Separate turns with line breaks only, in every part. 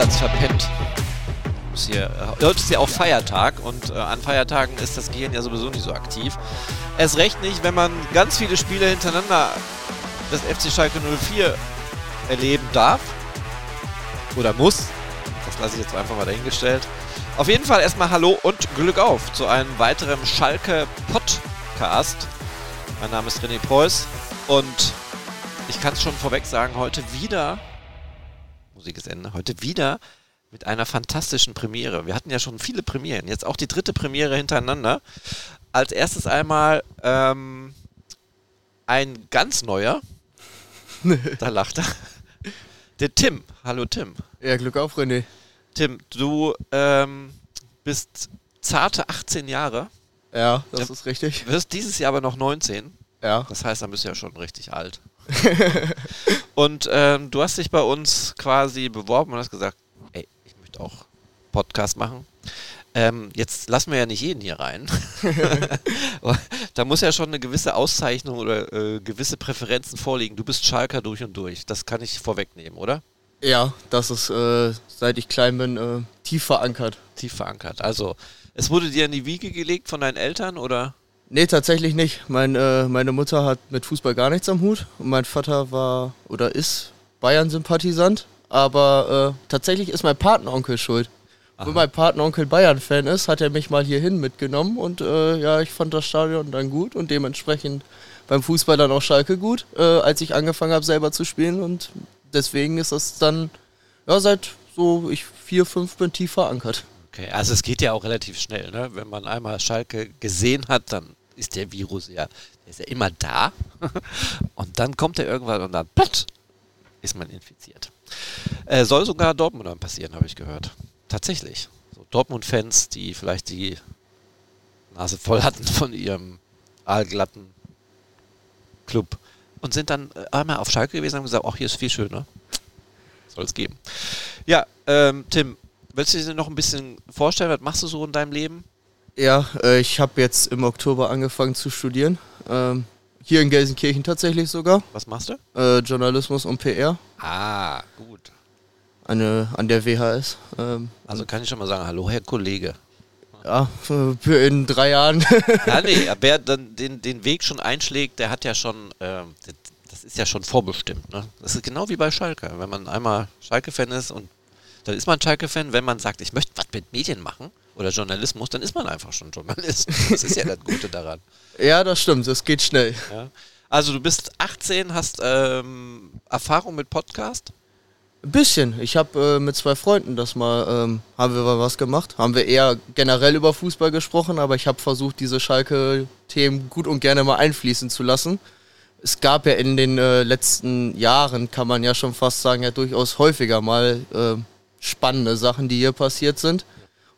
Einsatz verpennt. Ist hier, äh, heute ist ja auch Feiertag und äh, an Feiertagen ist das Gehirn ja sowieso nicht so aktiv. Erst recht nicht, wenn man ganz viele Spiele hintereinander des FC Schalke 04 erleben darf. Oder muss. Das lasse ich jetzt einfach mal dahingestellt. Auf jeden Fall erstmal Hallo und Glück auf zu einem weiteren Schalke Podcast. Mein Name ist René Preuß und ich kann es schon vorweg sagen, heute wieder, Musik ist Ende, heute wieder mit einer fantastischen Premiere. Wir hatten ja schon viele Premieren, jetzt auch die dritte Premiere hintereinander. Als erstes einmal ähm, ein ganz neuer, da lacht er, der Tim. Hallo Tim.
Ja, Glück auf, René.
Tim, du ähm, bist zarte 18 Jahre.
Ja, das ja, ist richtig.
Wirst dieses Jahr aber noch 19.
Ja.
Das heißt, dann bist du ja schon richtig alt. und ähm, du hast dich bei uns quasi beworben und hast gesagt, ey, ich möchte auch Podcast machen. Ähm, jetzt lassen wir ja nicht jeden hier rein. da muss ja schon eine gewisse Auszeichnung oder äh, gewisse Präferenzen vorliegen. Du bist Schalker durch und durch. Das kann ich vorwegnehmen, oder?
Ja, das ist, äh, seit ich klein bin, äh, tief verankert.
Tief verankert. Also, es wurde dir in die Wiege gelegt von deinen Eltern, oder?
Nee, tatsächlich nicht. Mein, äh, meine Mutter hat mit Fußball gar nichts am Hut und mein Vater war oder ist Bayern-Sympathisant. Aber äh, tatsächlich ist mein Patenonkel schuld. Aha. Wenn mein Patenonkel Bayern-Fan ist, hat er mich mal hierhin mitgenommen und äh, ja, ich fand das Stadion dann gut und dementsprechend beim Fußball dann auch Schalke gut, äh, als ich angefangen habe selber zu spielen und deswegen ist das dann ja seit so ich vier, fünf bin tief verankert.
Okay, also es geht ja auch relativ schnell, ne? Wenn man einmal Schalke gesehen hat, dann ist der Virus ja, der ist ja immer da. und dann kommt er irgendwann und dann platt, ist man infiziert. Äh, soll sogar Dortmund passieren, habe ich gehört. Tatsächlich. So Dortmund-Fans, die vielleicht die Nase voll hatten von ihrem aalglatten Club und sind dann äh, einmal auf Schalke gewesen und haben gesagt, ach, hier ist viel schöner. Soll es geben. Ja, ähm, Tim, willst du dir noch ein bisschen vorstellen, was machst du so in deinem Leben?
Ja, äh, ich habe jetzt im Oktober angefangen zu studieren. Ähm, hier in Gelsenkirchen tatsächlich sogar.
Was machst du?
Äh, Journalismus und PR.
Ah, gut.
Eine, an der WHS. Ähm,
also kann ich schon mal sagen, hallo Herr Kollege.
Ja, in drei Jahren.
ja, nee, wer dann den, den Weg schon einschlägt, der hat ja schon, äh, das ist ja schon vorbestimmt. Ne? Das ist genau wie bei Schalke. Wenn man einmal Schalke-Fan ist und dann ist man Schalke-Fan, wenn man sagt, ich möchte was mit Medien machen, oder Journalismus, dann ist man einfach schon Journalist. Das ist ja das Gute daran.
ja, das stimmt, es geht schnell.
Ja. Also du bist 18, hast ähm, Erfahrung mit Podcast?
Ein bisschen. Ich habe äh, mit zwei Freunden das mal, ähm, haben wir was gemacht. Haben wir eher generell über Fußball gesprochen, aber ich habe versucht, diese Schalke-Themen gut und gerne mal einfließen zu lassen. Es gab ja in den äh, letzten Jahren, kann man ja schon fast sagen, ja durchaus häufiger mal äh, spannende Sachen, die hier passiert sind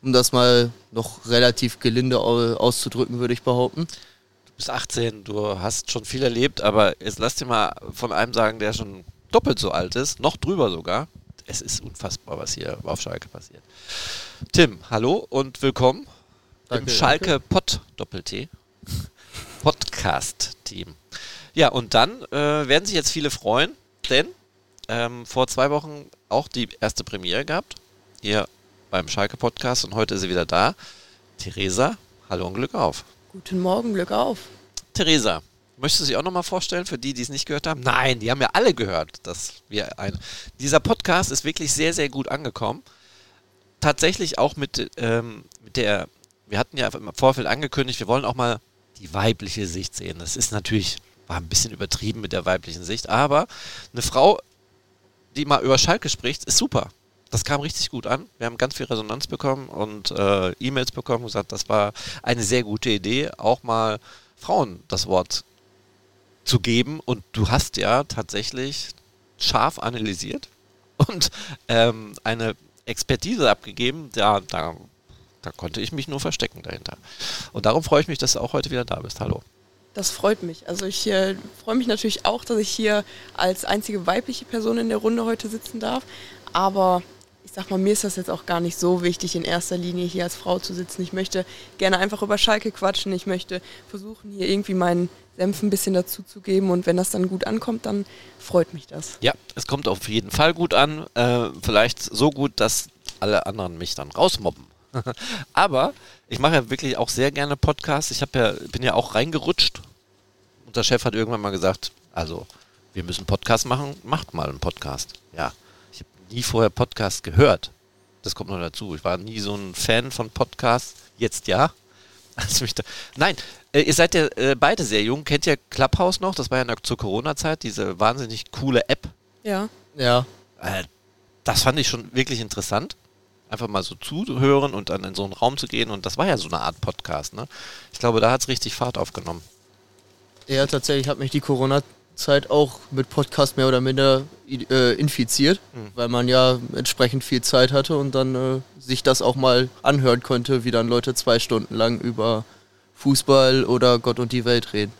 um das mal noch relativ gelinde auszudrücken, würde ich behaupten.
Du bist 18, du hast schon viel erlebt, aber jetzt lass dir mal von einem sagen, der schon doppelt so alt ist, noch drüber sogar. Es ist unfassbar, was hier auf Schalke passiert. Tim, hallo und willkommen danke, im Schalke Pod Doppel-T Podcast-Team. Ja, und dann äh, werden sich jetzt viele freuen, denn ähm, vor zwei Wochen auch die erste Premiere gehabt. Ihr beim Schalke Podcast und heute ist sie wieder da. Theresa, hallo und Glück auf.
Guten Morgen, Glück auf.
Theresa, möchtest du dich auch nochmal vorstellen für die, die es nicht gehört haben? Nein, die haben ja alle gehört, dass wir ein. Dieser Podcast ist wirklich sehr, sehr gut angekommen. Tatsächlich auch mit, ähm, mit der, wir hatten ja im Vorfeld angekündigt, wir wollen auch mal die weibliche Sicht sehen. Das ist natürlich, war ein bisschen übertrieben mit der weiblichen Sicht, aber eine Frau, die mal über Schalke spricht, ist super das kam richtig gut an. Wir haben ganz viel Resonanz bekommen und äh, E-Mails bekommen und gesagt, das war eine sehr gute Idee, auch mal Frauen das Wort zu geben. Und du hast ja tatsächlich scharf analysiert und ähm, eine Expertise abgegeben. Ja, da, da konnte ich mich nur verstecken dahinter. Und darum freue ich mich, dass du auch heute wieder da bist. Hallo.
Das freut mich. Also ich äh, freue mich natürlich auch, dass ich hier als einzige weibliche Person in der Runde heute sitzen darf. Aber ich sag mal, mir ist das jetzt auch gar nicht so wichtig, in erster Linie hier als Frau zu sitzen. Ich möchte gerne einfach über Schalke quatschen. Ich möchte versuchen, hier irgendwie meinen Senf ein bisschen dazu zu geben. Und wenn das dann gut ankommt, dann freut mich das.
Ja, es kommt auf jeden Fall gut an. Äh, vielleicht so gut, dass alle anderen mich dann rausmobben. Aber ich mache ja wirklich auch sehr gerne Podcasts. Ich ja, bin ja auch reingerutscht. Und der Chef hat irgendwann mal gesagt, also wir müssen Podcast machen, macht mal einen Podcast. Ja, nie vorher Podcast gehört. Das kommt noch dazu. Ich war nie so ein Fan von Podcasts. Jetzt ja. Also da, nein, äh, ihr seid ja äh, beide sehr jung. Kennt ihr Clubhouse noch? Das war ja zur Corona-Zeit, diese wahnsinnig coole App.
Ja.
Ja.
Äh, das fand ich schon wirklich interessant. Einfach mal so zuhören und dann in so einen Raum zu gehen. Und das war ja so eine Art Podcast. Ne? Ich glaube, da hat es richtig Fahrt aufgenommen.
Ja, tatsächlich hat mich die Corona-Zeit auch mit Podcast mehr oder minder äh, infiziert, mhm. weil man ja entsprechend viel Zeit hatte und dann äh, sich das auch mal anhören konnte, wie dann Leute zwei Stunden lang über Fußball oder Gott und die Welt reden.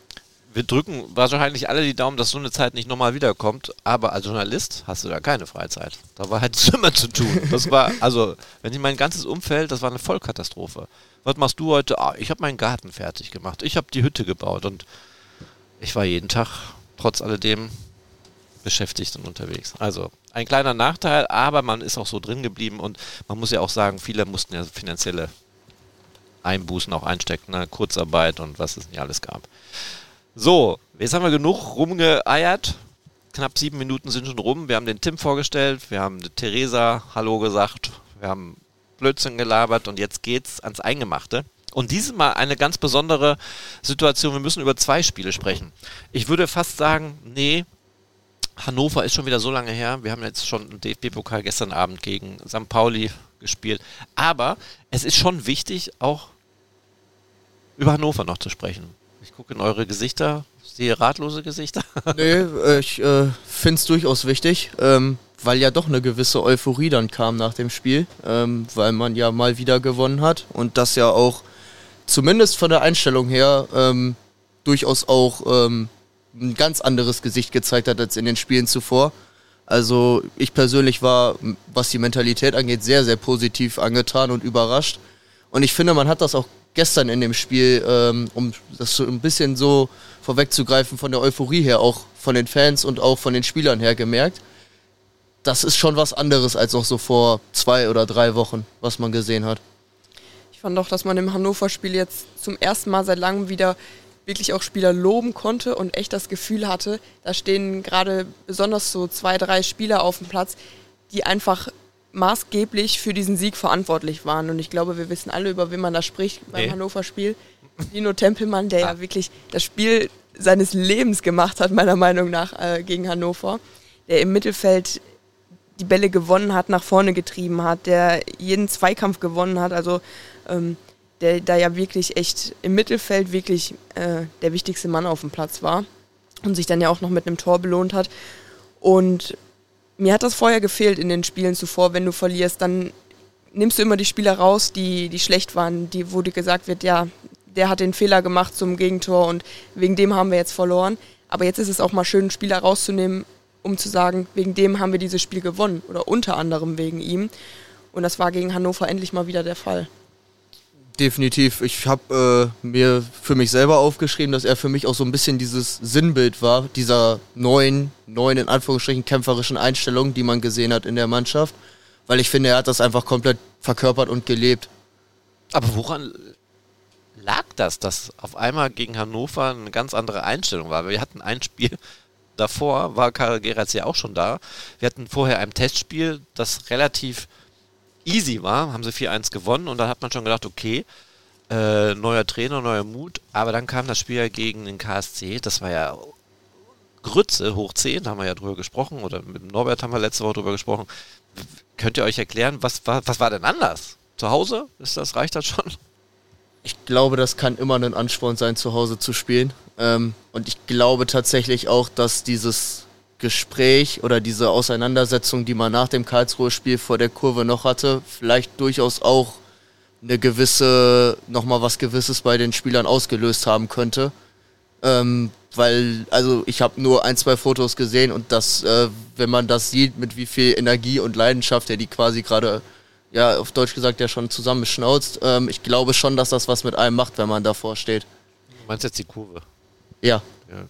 Wir drücken wahrscheinlich alle die Daumen, dass so eine Zeit nicht nochmal wiederkommt, aber als Journalist hast du da keine Freizeit. Da war halt immer zu tun. Das war, also, wenn ich mein ganzes Umfeld, das war eine Vollkatastrophe. Was machst du heute? Ah, ich habe meinen Garten fertig gemacht. Ich habe die Hütte gebaut und ich war jeden Tag trotz alledem beschäftigt und unterwegs. Also ein kleiner Nachteil, aber man ist auch so drin geblieben und man muss ja auch sagen, viele mussten ja finanzielle Einbußen auch einstecken, ne? Kurzarbeit und was es nicht alles gab. So, jetzt haben wir genug rumgeeiert. Knapp sieben Minuten sind schon rum. Wir haben den Tim vorgestellt, wir haben Theresa Hallo gesagt, wir haben Blödsinn gelabert und jetzt geht's ans Eingemachte. Und dieses Mal eine ganz besondere Situation. Wir müssen über zwei Spiele sprechen. Ich würde fast sagen, nee, Hannover ist schon wieder so lange her. Wir haben jetzt schon einen DFB-Pokal gestern Abend gegen St. Pauli gespielt. Aber es ist schon wichtig, auch über Hannover noch zu sprechen. Ich gucke in eure Gesichter, sehe ratlose Gesichter.
nee, äh, ich äh, finde es durchaus wichtig, ähm, weil ja doch eine gewisse Euphorie dann kam nach dem Spiel, ähm, weil man ja mal wieder gewonnen hat und das ja auch zumindest von der Einstellung her ähm, durchaus auch ähm, ein ganz anderes Gesicht gezeigt hat als in den Spielen zuvor. Also ich persönlich war, was die Mentalität angeht, sehr, sehr positiv angetan und überrascht. Und ich finde, man hat das auch gestern in dem Spiel, ähm, um das so ein bisschen so vorwegzugreifen, von der Euphorie her, auch von den Fans und auch von den Spielern her gemerkt. Das ist schon was anderes als noch so vor zwei oder drei Wochen, was man gesehen hat
fand auch, dass man im Hannover-Spiel jetzt zum ersten Mal seit langem wieder wirklich auch Spieler loben konnte und echt das Gefühl hatte, da stehen gerade besonders so zwei, drei Spieler auf dem Platz, die einfach maßgeblich für diesen Sieg verantwortlich waren. Und ich glaube, wir wissen alle, über wen man da spricht beim nee. Hannover-Spiel. Dino Tempelmann, der ah. ja wirklich das Spiel seines Lebens gemacht hat, meiner Meinung nach, äh, gegen Hannover. Der im Mittelfeld die Bälle gewonnen hat, nach vorne getrieben hat, der jeden Zweikampf gewonnen hat. Also ähm, der da ja wirklich echt im Mittelfeld wirklich äh, der wichtigste Mann auf dem Platz war und sich dann ja auch noch mit einem Tor belohnt hat. Und mir hat das vorher gefehlt in den Spielen zuvor, wenn du verlierst, dann nimmst du immer die Spieler raus, die, die schlecht waren, die, wo dir gesagt wird, ja, der hat den Fehler gemacht zum Gegentor und wegen dem haben wir jetzt verloren. Aber jetzt ist es auch mal schön, einen Spieler rauszunehmen, um zu sagen, wegen dem haben wir dieses Spiel gewonnen oder unter anderem wegen ihm. Und das war gegen Hannover endlich mal wieder der Fall.
Definitiv. Ich habe äh, mir für mich selber aufgeschrieben, dass er für mich auch so ein bisschen dieses Sinnbild war, dieser neuen, neuen in Anführungsstrichen kämpferischen Einstellung, die man gesehen hat in der Mannschaft. Weil ich finde, er hat das einfach komplett verkörpert und gelebt.
Aber woran lag das, dass auf einmal gegen Hannover eine ganz andere Einstellung war? Wir hatten ein Spiel davor, war Karel Geratz ja auch schon da. Wir hatten vorher ein Testspiel, das relativ easy war, haben sie 4-1 gewonnen und dann hat man schon gedacht, okay, äh, neuer Trainer, neuer Mut, aber dann kam das Spiel gegen den KSC, das war ja Grütze hoch 10, haben wir ja drüber gesprochen, oder mit Norbert haben wir letzte Woche drüber gesprochen. Könnt ihr euch erklären, was war, was war denn anders? Zu Hause? Ist das, reicht das schon?
Ich glaube, das kann immer ein Ansporn sein, zu Hause zu spielen. Ähm, und ich glaube tatsächlich auch, dass dieses Gespräch oder diese Auseinandersetzung, die man nach dem Karlsruhe-Spiel vor der Kurve noch hatte, vielleicht durchaus auch eine gewisse, nochmal was Gewisses bei den Spielern ausgelöst haben könnte. Ähm, weil, also ich habe nur ein, zwei Fotos gesehen und das, äh, wenn man das sieht, mit wie viel Energie und Leidenschaft er die quasi gerade, ja, auf Deutsch gesagt, ja schon zusammenschnauzt, ähm, ich glaube schon, dass das was mit einem macht, wenn man davor steht.
Du meinst jetzt die Kurve?
Ja.
Ja.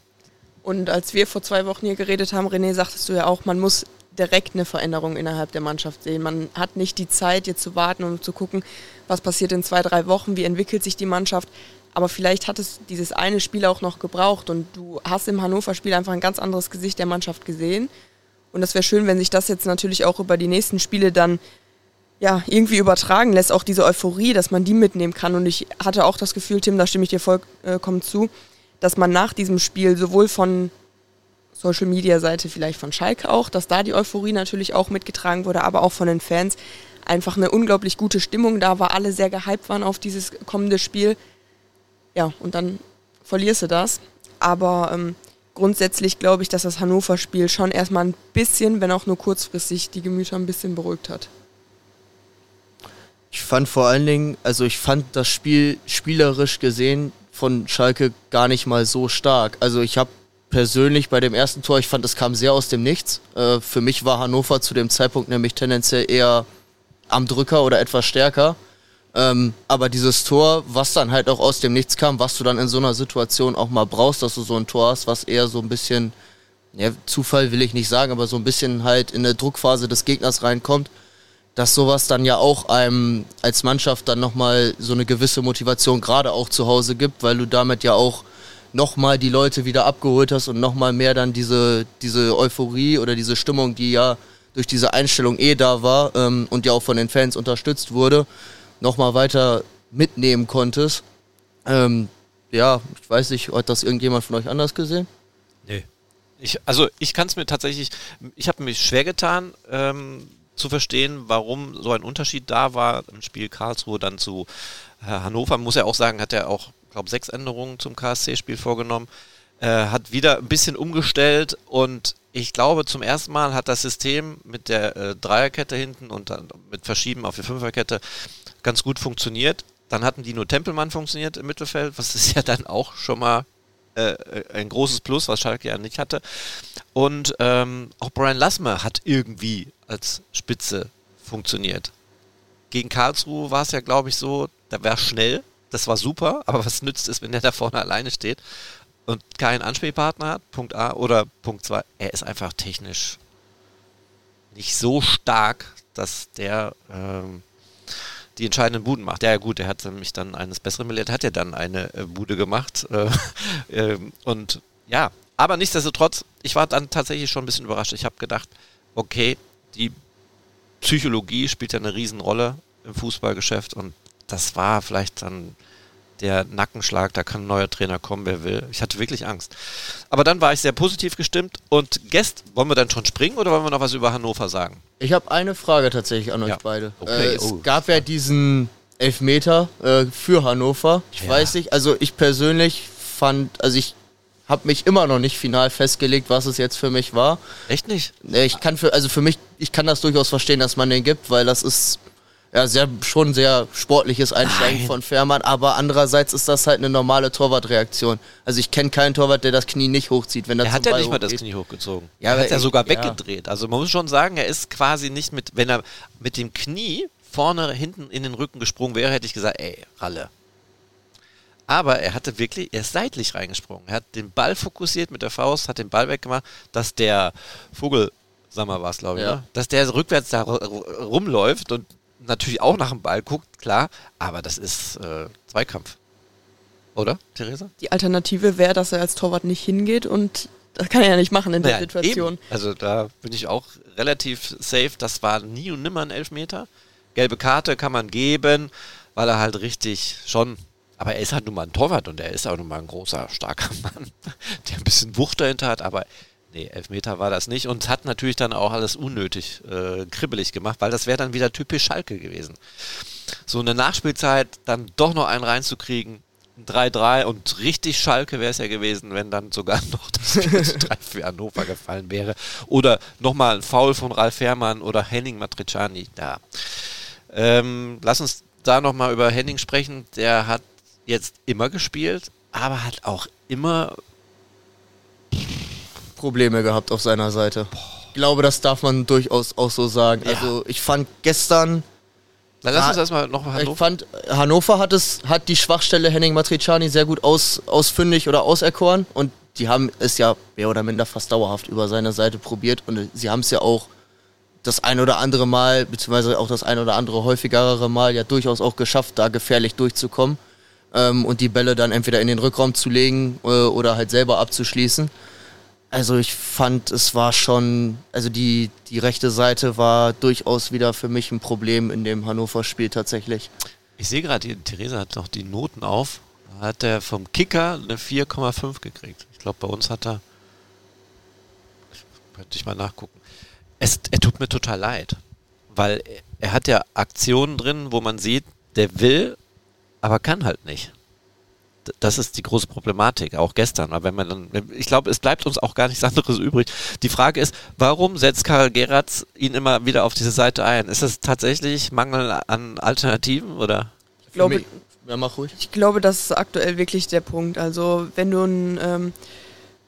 Und als wir vor zwei Wochen hier geredet haben, René, sagtest du ja auch, man muss direkt eine Veränderung innerhalb der Mannschaft sehen. Man hat nicht die Zeit, jetzt zu warten und zu gucken, was passiert in zwei, drei Wochen, wie entwickelt sich die Mannschaft. Aber vielleicht hat es dieses eine Spiel auch noch gebraucht und du hast im Hannover-Spiel einfach ein ganz anderes Gesicht der Mannschaft gesehen. Und das wäre schön, wenn sich das jetzt natürlich auch über die nächsten Spiele dann ja, irgendwie übertragen lässt, auch diese Euphorie, dass man die mitnehmen kann. Und ich hatte auch das Gefühl, Tim, da stimme ich dir vollkommen zu, dass man nach diesem Spiel sowohl von Social Media Seite vielleicht von Schalke auch, dass da die Euphorie natürlich auch mitgetragen wurde, aber auch von den Fans einfach eine unglaublich gute Stimmung da war, alle sehr gehypt waren auf dieses kommende Spiel. Ja, und dann verlierst du das. Aber ähm, grundsätzlich glaube ich, dass das Hannover-Spiel schon erstmal ein bisschen, wenn auch nur kurzfristig, die Gemüter ein bisschen beruhigt hat.
Ich fand vor allen Dingen, also ich fand das Spiel spielerisch gesehen von Schalke gar nicht mal so stark. Also ich habe persönlich bei dem ersten Tor, ich fand, es kam sehr aus dem Nichts. Äh, für mich war Hannover zu dem Zeitpunkt nämlich tendenziell eher am Drücker oder etwas stärker. Ähm, aber dieses Tor, was dann halt auch aus dem Nichts kam, was du dann in so einer Situation auch mal brauchst, dass du so ein Tor hast, was eher so ein bisschen, ja, Zufall will ich nicht sagen, aber so ein bisschen halt in eine Druckphase des Gegners reinkommt, dass sowas dann ja auch einem als Mannschaft dann nochmal so eine gewisse Motivation gerade auch zu Hause gibt, weil du damit ja auch nochmal die Leute wieder abgeholt hast und nochmal mehr dann diese, diese Euphorie oder diese Stimmung, die ja durch diese Einstellung eh da war ähm, und ja auch von den Fans unterstützt wurde, nochmal weiter mitnehmen konntest. Ähm, ja, ich weiß nicht, hat das irgendjemand von euch anders gesehen?
Nee. Ich, also ich kann es mir tatsächlich, ich habe mich schwer getan ähm, zu verstehen, warum so ein Unterschied da war im Spiel Karlsruhe dann zu äh, Hannover. Muss ja auch sagen, hat er auch, glaube sechs Änderungen zum KSC-Spiel vorgenommen. Äh, hat wieder ein bisschen umgestellt und ich glaube, zum ersten Mal hat das System mit der äh, Dreierkette hinten und dann mit Verschieben auf die Fünferkette ganz gut funktioniert. Dann hatten die nur Tempelmann funktioniert im Mittelfeld, was ist ja dann auch schon mal äh, ein großes Plus, was Schalke ja nicht hatte. Und ähm, auch Brian Lassmer hat irgendwie als Spitze funktioniert. Gegen Karlsruhe war es ja, glaube ich, so, da war schnell, das war super, aber was nützt es, wenn der da vorne alleine steht und keinen Ansprechpartner hat? Punkt A. Oder Punkt 2, er ist einfach technisch nicht so stark, dass der ähm, die entscheidenden Buden macht. Ja, ja gut, er hat mich dann eines Besseren belehrt, hat er dann eine äh, Bude gemacht. Äh, äh, und ja, aber nichtsdestotrotz, ich war dann tatsächlich schon ein bisschen überrascht. Ich habe gedacht, okay, die Psychologie spielt ja eine Riesenrolle im Fußballgeschäft und das war vielleicht dann der Nackenschlag, da kann ein neuer Trainer kommen, wer will. Ich hatte wirklich Angst. Aber dann war ich sehr positiv gestimmt und Guest, wollen wir dann schon springen oder wollen wir noch was über Hannover sagen?
Ich habe eine Frage tatsächlich an euch
Ja.
beide.
Okay,
Äh, es
oh.
gab ja diesen Elfmeter äh, für Hannover. Ich
Ja.
weiß nicht, also ich persönlich fand, also ich habe mich immer noch nicht final festgelegt, was es jetzt für mich war.
Echt nicht?
Ich kann für, also für mich, ich kann das durchaus verstehen, dass man den gibt, weil das ist ja sehr, schon sehr sportliches Einsteigen
Nein.
von Fährmann, aber andererseits ist das halt eine normale Torwartreaktion. Also ich kenne keinen Torwart, der das Knie nicht hochzieht, wenn er
Er hat ja nicht mal das. Knie hochgezogen.
Ja,
er hat ja sogar
ja.
weggedreht. Also man muss schon sagen, er ist quasi nicht mit, wenn er mit dem Knie vorne hinten in den Rücken gesprungen wäre, hätte ich gesagt, ey, Ralle. Aber er hatte wirklich, er ist seitlich reingesprungen. Er hat den Ball fokussiert mit der Faust, hat den Ball weggemacht, dass der Vogel, sag mal was, glaube ich,
Ja.
ne? dass der rückwärts da ru- ru- rumläuft und natürlich auch nach dem Ball guckt, klar, aber das ist äh, Zweikampf. Oder, Theresa?
Die Alternative wäre, dass er als Torwart nicht hingeht und das kann er ja nicht machen in der
Naja,
Situation.
Eben. Also da bin ich auch relativ safe. Das war nie und nimmer ein Elfmeter. Gelbe Karte kann man geben, weil er halt richtig schon. Aber er ist halt nun mal ein Torwart und er ist auch nun mal ein großer, starker Mann, der ein bisschen Wucht dahinter hat. Aber nee, Elfmeter war das nicht und hat natürlich dann auch alles unnötig äh, kribbelig gemacht, weil das wäre dann wieder typisch Schalke gewesen. So eine Nachspielzeit dann doch noch einen reinzukriegen. ein 3-3 und richtig Schalke wäre es ja gewesen, wenn dann sogar noch das 4-3 für Hannover gefallen wäre. Oder nochmal ein Foul von Ralf Fährmann oder Henning Matriciani. Da. Ähm, lass uns da nochmal über Henning sprechen. Der hat jetzt immer gespielt, aber hat auch immer
Probleme gehabt auf seiner Seite. Ich glaube, das darf man durchaus auch so sagen.
Ja.
Also ich fand gestern,
Dann lass uns erstmal noch
ich
Hannover.
fand Hannover hat es, hat die Schwachstelle Henning Matriciani sehr gut aus, ausfindig oder auserkoren und die haben es ja mehr oder minder fast dauerhaft über seine Seite probiert und sie haben es ja auch das ein oder andere Mal, beziehungsweise auch das ein oder andere häufigere Mal ja durchaus auch geschafft, da gefährlich durchzukommen ähm, und die Bälle dann entweder in den Rückraum zu legen äh, oder halt selber abzuschließen. Also ich fand, es war schon, also die, die rechte Seite war durchaus wieder für mich ein Problem in dem Hannover-Spiel tatsächlich.
Ich sehe gerade, Theresa hat noch die Noten auf. Da hat er vom Kicker eine 4,5 gekriegt. Ich glaube, bei uns hat er. Könnte ich mal nachgucken. Es, er tut mir total leid. Weil er hat ja Aktionen drin, wo man sieht, der will, aber kann halt nicht. Das ist die große Problematik, auch gestern. Aber wenn man dann, ich glaube, es bleibt uns auch gar nichts anderes übrig. Die Frage ist, warum setzt Karl Geratz ihn immer wieder auf diese Seite ein? Ist das tatsächlich Mangel an Alternativen oder?
Ich glaube,
mich- ja, mach ruhig.
Ich glaube, das ist aktuell wirklich der Punkt. Also wenn du einen ähm,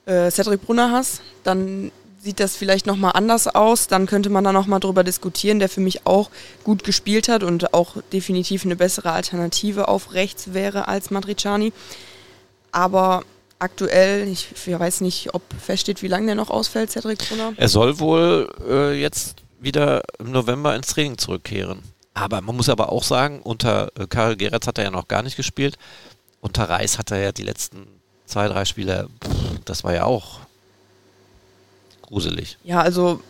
äh, Cedric Brunner hast, dann sieht das vielleicht nochmal anders aus. Dann könnte man da nochmal drüber diskutieren, der für mich auch gut gespielt hat und auch definitiv eine bessere Alternative auf rechts wäre als Matriciani. Aber aktuell, ich, ich weiß nicht, ob feststeht, wie lange der noch ausfällt, Cedric Brunner.
Er soll wohl äh, jetzt wieder im November ins Training zurückkehren. Aber man muss aber auch sagen, unter äh, Karel Geretz hat er ja noch gar nicht gespielt. Unter Reis hat er ja die letzten zwei, drei Spiele, pff, das war ja auch gruselig.
Ja, also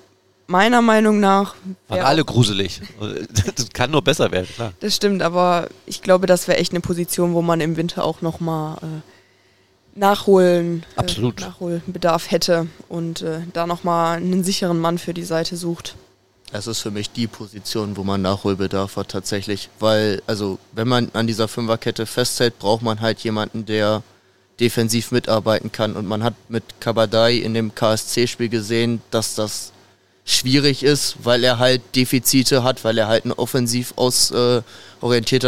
meiner Meinung nach.
Waren alle gruselig. Das kann nur besser werden, klar.
Das stimmt, aber ich glaube, das wäre echt eine Position, wo man im Winter auch nochmal äh, nachholen,
Absolut.
Äh, Nachholbedarf hätte und äh, da nochmal einen sicheren Mann für die Seite sucht.
Es ist für mich die Position, wo man Nachholbedarf hat tatsächlich. Weil, also, wenn man an dieser Fünferkette festhält, braucht man halt jemanden, der defensiv mitarbeiten kann. Und man hat mit Kabadai in dem KSC-Spiel gesehen, dass das schwierig ist, weil er halt Defizite hat, weil er halt ein offensiv aus, äh,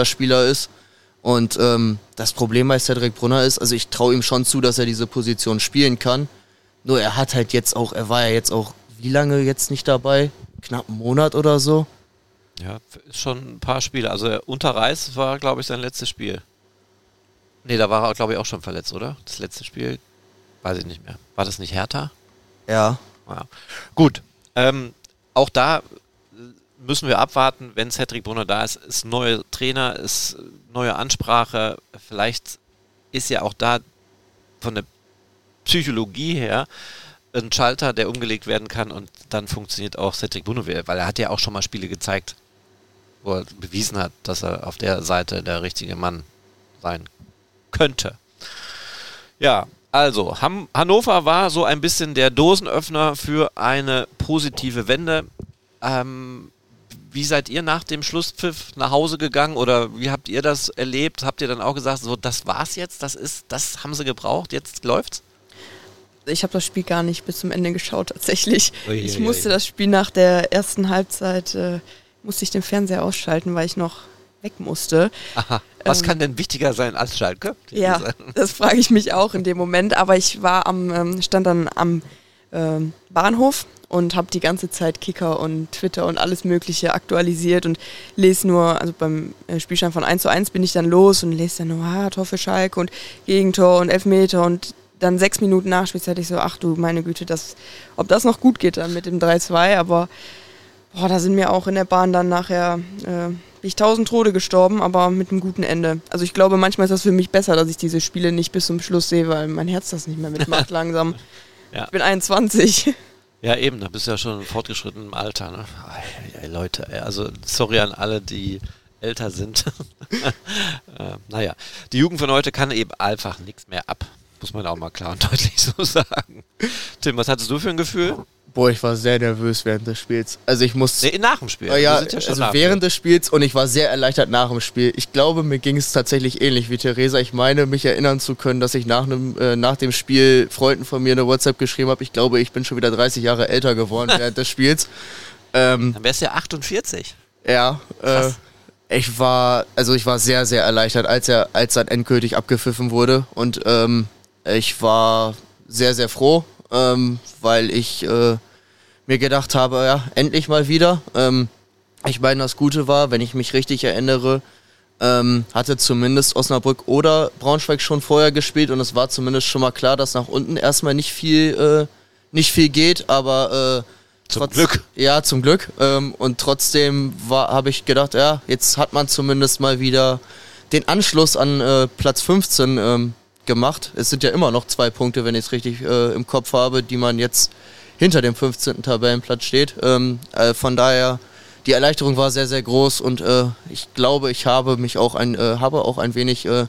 Spieler ist. Und ähm, das Problem bei Cedric Brunner ist, also ich traue ihm schon zu, dass er diese Position spielen kann. Nur er hat halt jetzt auch, er war ja jetzt auch, wie lange jetzt nicht dabei? Knapp einen Monat oder so.
Ja, schon ein paar Spiele. Also unter Reis war, glaube ich, sein letztes Spiel. Nee, da war er, glaube ich, auch schon verletzt, oder? Das letzte Spiel, weiß ich nicht mehr. War das nicht Hertha?
Ja.
Ja. Gut. Ähm, auch da müssen wir abwarten, wenn Cedric Brunner da ist. Ist neuer Trainer, ist neue Ansprache. Vielleicht ist ja auch da von der Psychologie her ein Schalter, der umgelegt werden kann und dann funktioniert auch Cedric wieder, weil er hat ja auch schon mal Spiele gezeigt, wo er bewiesen hat, dass er auf der Seite der richtige Mann sein könnte. Ja, also Hannover war so ein bisschen der Dosenöffner für eine positive Wende. Ähm, wie seid ihr nach dem Schlusspfiff nach Hause gegangen oder wie habt ihr das erlebt? Habt ihr dann auch gesagt, so das war's jetzt, das ist, das haben sie gebraucht, jetzt läuft's?
Ich habe das Spiel gar nicht bis zum Ende geschaut tatsächlich.
Ui,
ich musste
ui.
das Spiel nach der ersten Halbzeit, äh, musste ich den Fernseher ausschalten, weil ich noch weg musste.
Aha. Was
Ähm,
kann denn wichtiger sein als Schalke?
Ja, das frage ich mich auch in dem Moment. Aber ich war am, ähm, stand dann am ähm, Bahnhof und habe die ganze Zeit Kicker und Twitter und alles Mögliche aktualisiert und lese nur, also beim äh, Spielstand von 1 zu 1 bin ich dann los und lese dann nur, ah, Tor für Schalke und Gegentor und Elfmeter und dann sechs Minuten Nachspielzeit ich so, ach du meine Güte, das, ob das noch gut geht dann mit dem 3-2, aber boah, da sind mir auch in der Bahn dann nachher äh, ich tausend Tode gestorben, aber mit einem guten Ende. Also ich glaube, manchmal ist das für mich besser, dass ich diese Spiele nicht bis zum Schluss sehe, weil mein Herz das nicht mehr mitmacht langsam.
Ja.
Ich bin 21.
Ja, eben, da bist du ja schon in fortgeschrittenem Alter. Ne? Ei, Leute, also sorry an alle, die älter sind. äh, naja, die Jugend von heute kann eben einfach nichts mehr ab. Muss man auch mal klar und deutlich so sagen. Tim, was hattest du für ein Gefühl?
Boah, ich war sehr nervös während des Spiels. Also ich muss.
Nee, nach dem Spiel.
Ah ja,
schon
also
nach dem
während des Spiels und ich war sehr erleichtert nach dem Spiel. Ich glaube, mir ging es tatsächlich ähnlich wie Theresa. Ich meine, mich erinnern zu können, dass ich nach, einem, äh, nach dem Spiel Freunden von mir eine WhatsApp geschrieben habe. Ich glaube, ich bin schon wieder 30 Jahre älter geworden während des Spiels. Ähm,
Dann wärst du ja 48.
ja, äh, ich war, also ich war sehr, sehr erleichtert, als er, als dann endgültig abgepfiffen wurde. Und ähm, Ich war sehr, sehr froh, ähm, weil ich äh, mir gedacht habe, ja, endlich mal wieder. Ähm, ich meine, das Gute war, wenn ich mich richtig erinnere, ähm, hatte zumindest Osnabrück oder Braunschweig schon vorher gespielt und es war zumindest schon mal klar, dass nach unten erstmal nicht viel, äh, nicht viel geht, aber äh,
zum trotz, Glück.
Ja, zum Glück. Ähm, und trotzdem habe ich gedacht, ja, jetzt hat man zumindest mal wieder den Anschluss an äh, Platz 15 ähm, gemacht. Es sind ja immer noch zwei Punkte, wenn ich es richtig äh, im Kopf habe, die man jetzt hinter dem 15. Tabellenplatz steht. Ähm, äh, von daher, die Erleichterung war sehr, sehr groß und äh, ich glaube, ich habe mich auch ein, äh, habe auch ein wenig äh,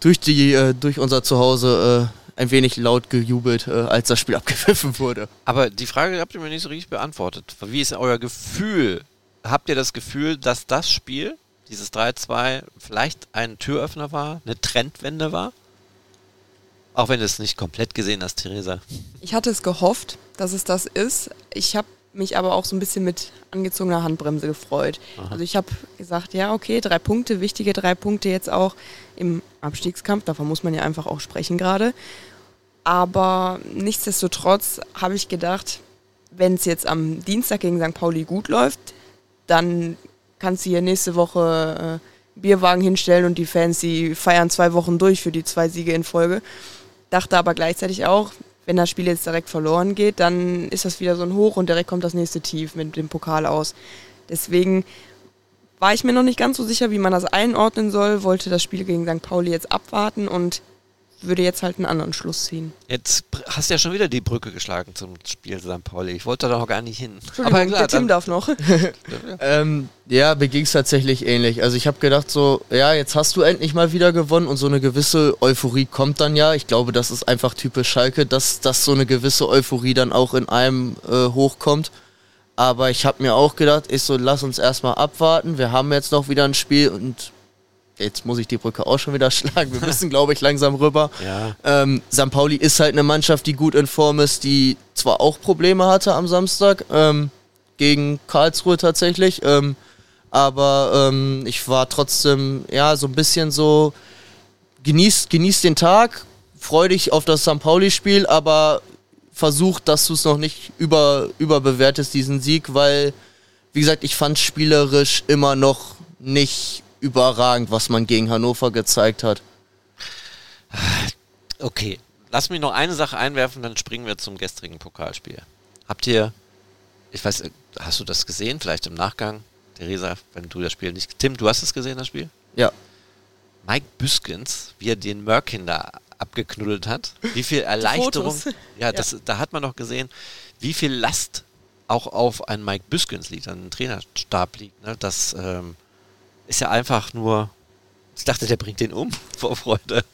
durch die, durch unser Zuhause ein wenig laut gejubelt, äh, als das Spiel abgepfiffen wurde.
Aber die Frage habt ihr mir nicht so richtig beantwortet. Wie ist euer Gefühl? Habt ihr das Gefühl, dass das Spiel, dieses 3-2, vielleicht ein Türöffner war, eine Trendwende war? Auch wenn du es nicht komplett gesehen hast, Theresa.
Ich hatte es gehofft, dass es das ist. Ich habe mich aber auch so ein bisschen mit angezogener Handbremse gefreut. Aha. Also ich habe gesagt, ja, okay, drei Punkte, wichtige drei Punkte jetzt auch im Abstiegskampf, davon muss man ja einfach auch sprechen gerade. Aber nichtsdestotrotz habe ich gedacht, wenn es jetzt am Dienstag gegen St. Pauli gut läuft, dann kannst du hier nächste Woche äh, Bierwagen hinstellen und die Fans, die feiern zwei Wochen durch für die zwei Siege in Folge. Dachte aber gleichzeitig auch, wenn das Spiel jetzt direkt verloren geht, dann ist das wieder so ein Hoch und direkt kommt das nächste Tief mit dem Pokal aus. Deswegen war ich mir noch nicht ganz so sicher, wie man das einordnen soll, wollte das Spiel gegen St. Pauli jetzt abwarten und würde jetzt halt einen anderen Schluss ziehen.
Jetzt hast du ja schon wieder die Brücke geschlagen zum Spiel St. Pauli. Ich wollte da noch gar nicht hin.
Aber klar, der Tim darf noch.
ähm, ja, mir ging es tatsächlich ähnlich. Also ich habe gedacht so, ja, jetzt hast du endlich mal wieder gewonnen und so eine gewisse Euphorie kommt dann ja. Ich glaube, das ist einfach typisch Schalke, dass, dass so eine gewisse Euphorie dann auch in einem äh, hochkommt. Aber ich habe mir auch gedacht, ich so, lass uns erstmal abwarten. Wir haben jetzt noch wieder ein Spiel und jetzt muss ich die Brücke auch schon wieder schlagen. Wir müssen, glaube ich, langsam rüber.
Ja.
Ähm, St. Pauli ist halt eine Mannschaft, die gut in Form ist, die zwar auch Probleme hatte am Samstag ähm, gegen Karlsruhe tatsächlich, ähm, aber ähm, ich war trotzdem ja so ein bisschen so genießt genieß den Tag, freu dich auf das St. Pauli-Spiel, aber versuch, dass du es noch nicht über, überbewertest, diesen Sieg, weil, wie gesagt, ich fand spielerisch immer noch nicht überragend, was man gegen Hannover gezeigt hat.
Okay, lass mich noch eine Sache einwerfen, dann springen wir zum gestrigen Pokalspiel. Habt ihr, ich weiß, hast du das gesehen, vielleicht im Nachgang? Theresa, wenn du das Spiel nicht. Tim, du hast es gesehen, das Spiel?
Ja.
Mike Büskens, wie er den Mörkin da abgeknuddelt hat, wie viel Erleichterung. Ja, das, ja. da hat man noch gesehen, wie viel Last auch auf einen Mike Büskens liegt, an den Trainerstab liegt. Ne? Das, ähm, ist ja einfach nur. Ich dachte, der bringt den um vor Freude.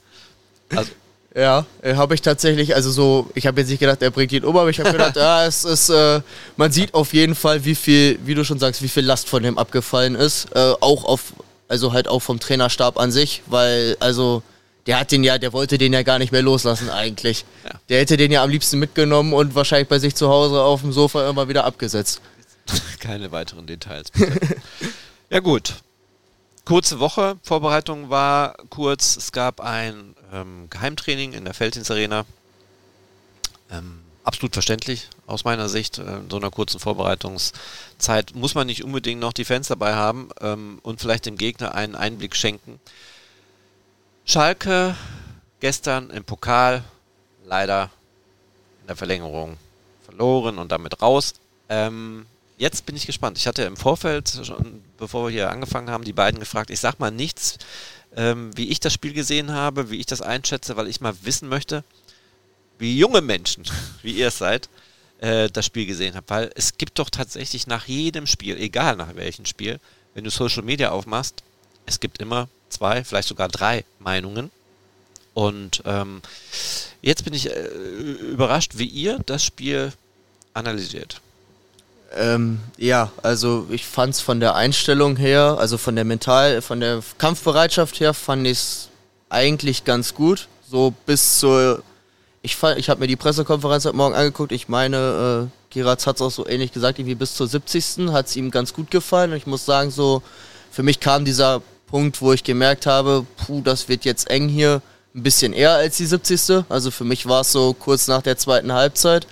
Also, ja, äh, habe ich tatsächlich, also so, ich habe jetzt nicht gedacht, er bringt ihn um, aber ich habe gedacht, ja, es ist, äh, man sieht auf jeden Fall, wie viel, wie du schon sagst, wie viel Last von dem abgefallen ist. Äh, auch auf, also halt auch vom Trainerstab an sich, weil, also, der hat den ja, der wollte den ja gar nicht mehr loslassen eigentlich. Ja. Der hätte den ja am liebsten mitgenommen und wahrscheinlich bei sich zu Hause auf dem Sofa immer wieder abgesetzt.
Keine weiteren Details. ja gut, kurze Woche. Vorbereitung war kurz. Es gab ein ähm, Geheimtraining in der Felddienstarena. Ähm, absolut verständlich aus meiner Sicht. In so einer kurzen Vorbereitungszeit muss man nicht unbedingt noch die Fans dabei haben ähm, und vielleicht dem Gegner einen Einblick schenken. Schalke gestern im Pokal leider in der Verlängerung verloren und damit raus. Ähm, jetzt bin ich gespannt. Ich hatte im Vorfeld, schon bevor wir hier angefangen haben, die beiden gefragt, ich sag mal nichts, ähm, wie ich das Spiel gesehen habe, wie ich das einschätze, weil ich mal wissen möchte, wie junge Menschen, wie ihr es seid, äh, das Spiel gesehen habt. Weil es gibt doch tatsächlich nach jedem Spiel, egal nach welchem Spiel, wenn du Social Media aufmachst, es gibt immer zwei, vielleicht sogar drei Meinungen. Und ähm, jetzt bin ich äh, überrascht, wie ihr das Spiel analysiert.
Ähm, ja, also ich fand es von der Einstellung her, also von der Mental, von der Kampfbereitschaft her, fand ich es eigentlich ganz gut. So bis zur, ich, ich habe mir die Pressekonferenz heute Morgen angeguckt. Ich meine, äh, Geratz hat es auch so ähnlich gesagt, irgendwie bis zur 70. hat es ihm ganz gut gefallen. Und ich muss sagen, so für mich kam dieser Punkt, wo ich gemerkt habe, puh, das wird jetzt eng hier, ein bisschen eher als die 70. Also für mich war es so kurz nach der zweiten Halbzeit,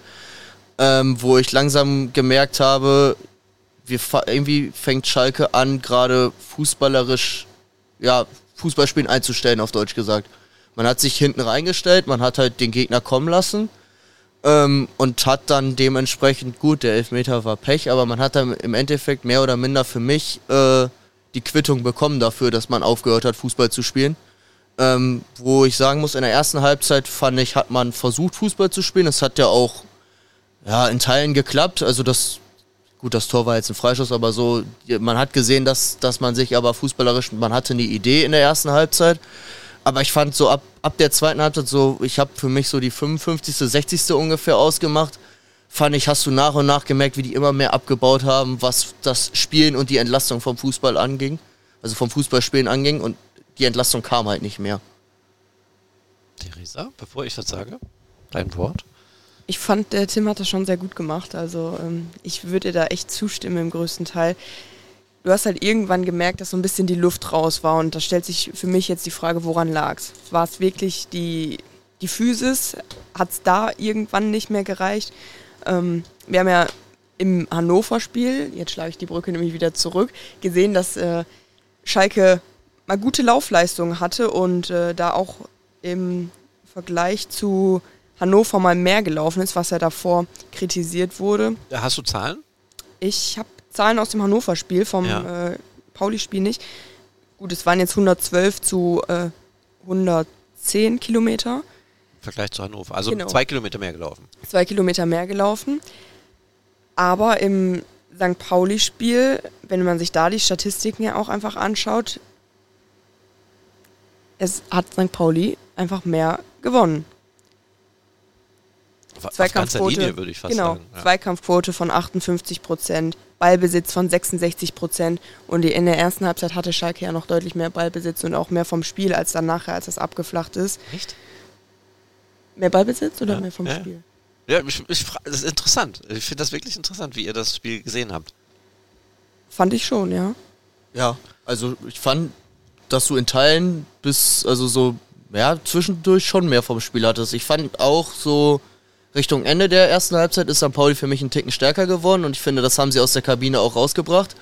ähm, wo ich langsam gemerkt habe, wir irgendwie fängt Schalke an, gerade fußballerisch, ja, Fußballspielen einzustellen, auf Deutsch gesagt. Man hat sich hinten reingestellt, man hat halt den Gegner kommen lassen ähm, und hat dann dementsprechend, gut, der Elfmeter war Pech, aber man hat dann im Endeffekt mehr oder minder für mich äh, die Quittung bekommen dafür, dass man aufgehört hat, Fußball zu spielen. Ähm, wo ich sagen muss, in der ersten Halbzeit fand ich, hat man versucht, Fußball zu spielen. Es hat ja auch ja, in Teilen geklappt. Also das, gut, das Tor war jetzt ein Freischuss, aber so, man hat gesehen, dass, dass man sich aber fußballerisch, man hatte eine Idee in der ersten Halbzeit. Aber ich fand so ab, ab der zweiten Halbzeit so, ich habe für mich so die 55., 60. ungefähr ausgemacht. Fand ich, hast du nach und nach gemerkt, wie die immer mehr abgebaut haben, was das Spielen und die Entlastung vom Fußball anging. Also vom Fußballspielen anging und die Entlastung kam halt nicht mehr.
Theresa, bevor ich das sage, dein Wort.
Ich fand, der Tim hat das schon sehr gut gemacht. Also ähm, ich würde da echt zustimmen im größten Teil du hast halt irgendwann gemerkt, dass so ein bisschen die Luft raus war und da stellt sich für mich jetzt die Frage, woran lag es? War es wirklich die, die Physis? Hat es da irgendwann nicht mehr gereicht? Ähm, wir haben ja im Hannover-Spiel, jetzt schlage ich die Brücke nämlich wieder zurück, gesehen, dass äh, Schalke mal gute Laufleistungen hatte und äh, da auch im Vergleich zu Hannover mal mehr gelaufen ist, was ja davor kritisiert wurde.
Hast du Zahlen?
Ich habe Zahlen aus dem Hannover-Spiel, vom ja. äh, Pauli-Spiel nicht. Gut, es waren jetzt 112 zu äh, 110 Kilometer.
Im Vergleich zu Hannover. Also genau. zwei Kilometer mehr gelaufen.
Zwei Kilometer mehr gelaufen. Aber im St. Pauli-Spiel, wenn man sich da die Statistiken ja auch einfach anschaut, es hat St. Pauli einfach mehr gewonnen.
Zweikampfquote, Linie, würde ich fast
genau,
sagen.
Ja. Zweikampfquote von 58 Prozent, Ballbesitz von 66 Prozent und in der ersten Halbzeit hatte Schalke ja noch deutlich mehr Ballbesitz und auch mehr vom Spiel als dann nachher, als das abgeflacht ist.
Echt?
Mehr Ballbesitz oder ja, mehr vom
ja.
Spiel?
Ja, ich, ich, das ist interessant. Ich finde das wirklich interessant, wie ihr das Spiel gesehen habt.
Fand ich schon, ja.
Ja, also ich fand, dass du in Teilen bis, also so, ja, zwischendurch schon mehr vom Spiel hattest. Ich fand auch so, Richtung Ende der ersten Halbzeit ist St. Pauli für mich einen Ticken stärker geworden und ich finde, das haben sie aus der Kabine auch rausgebracht.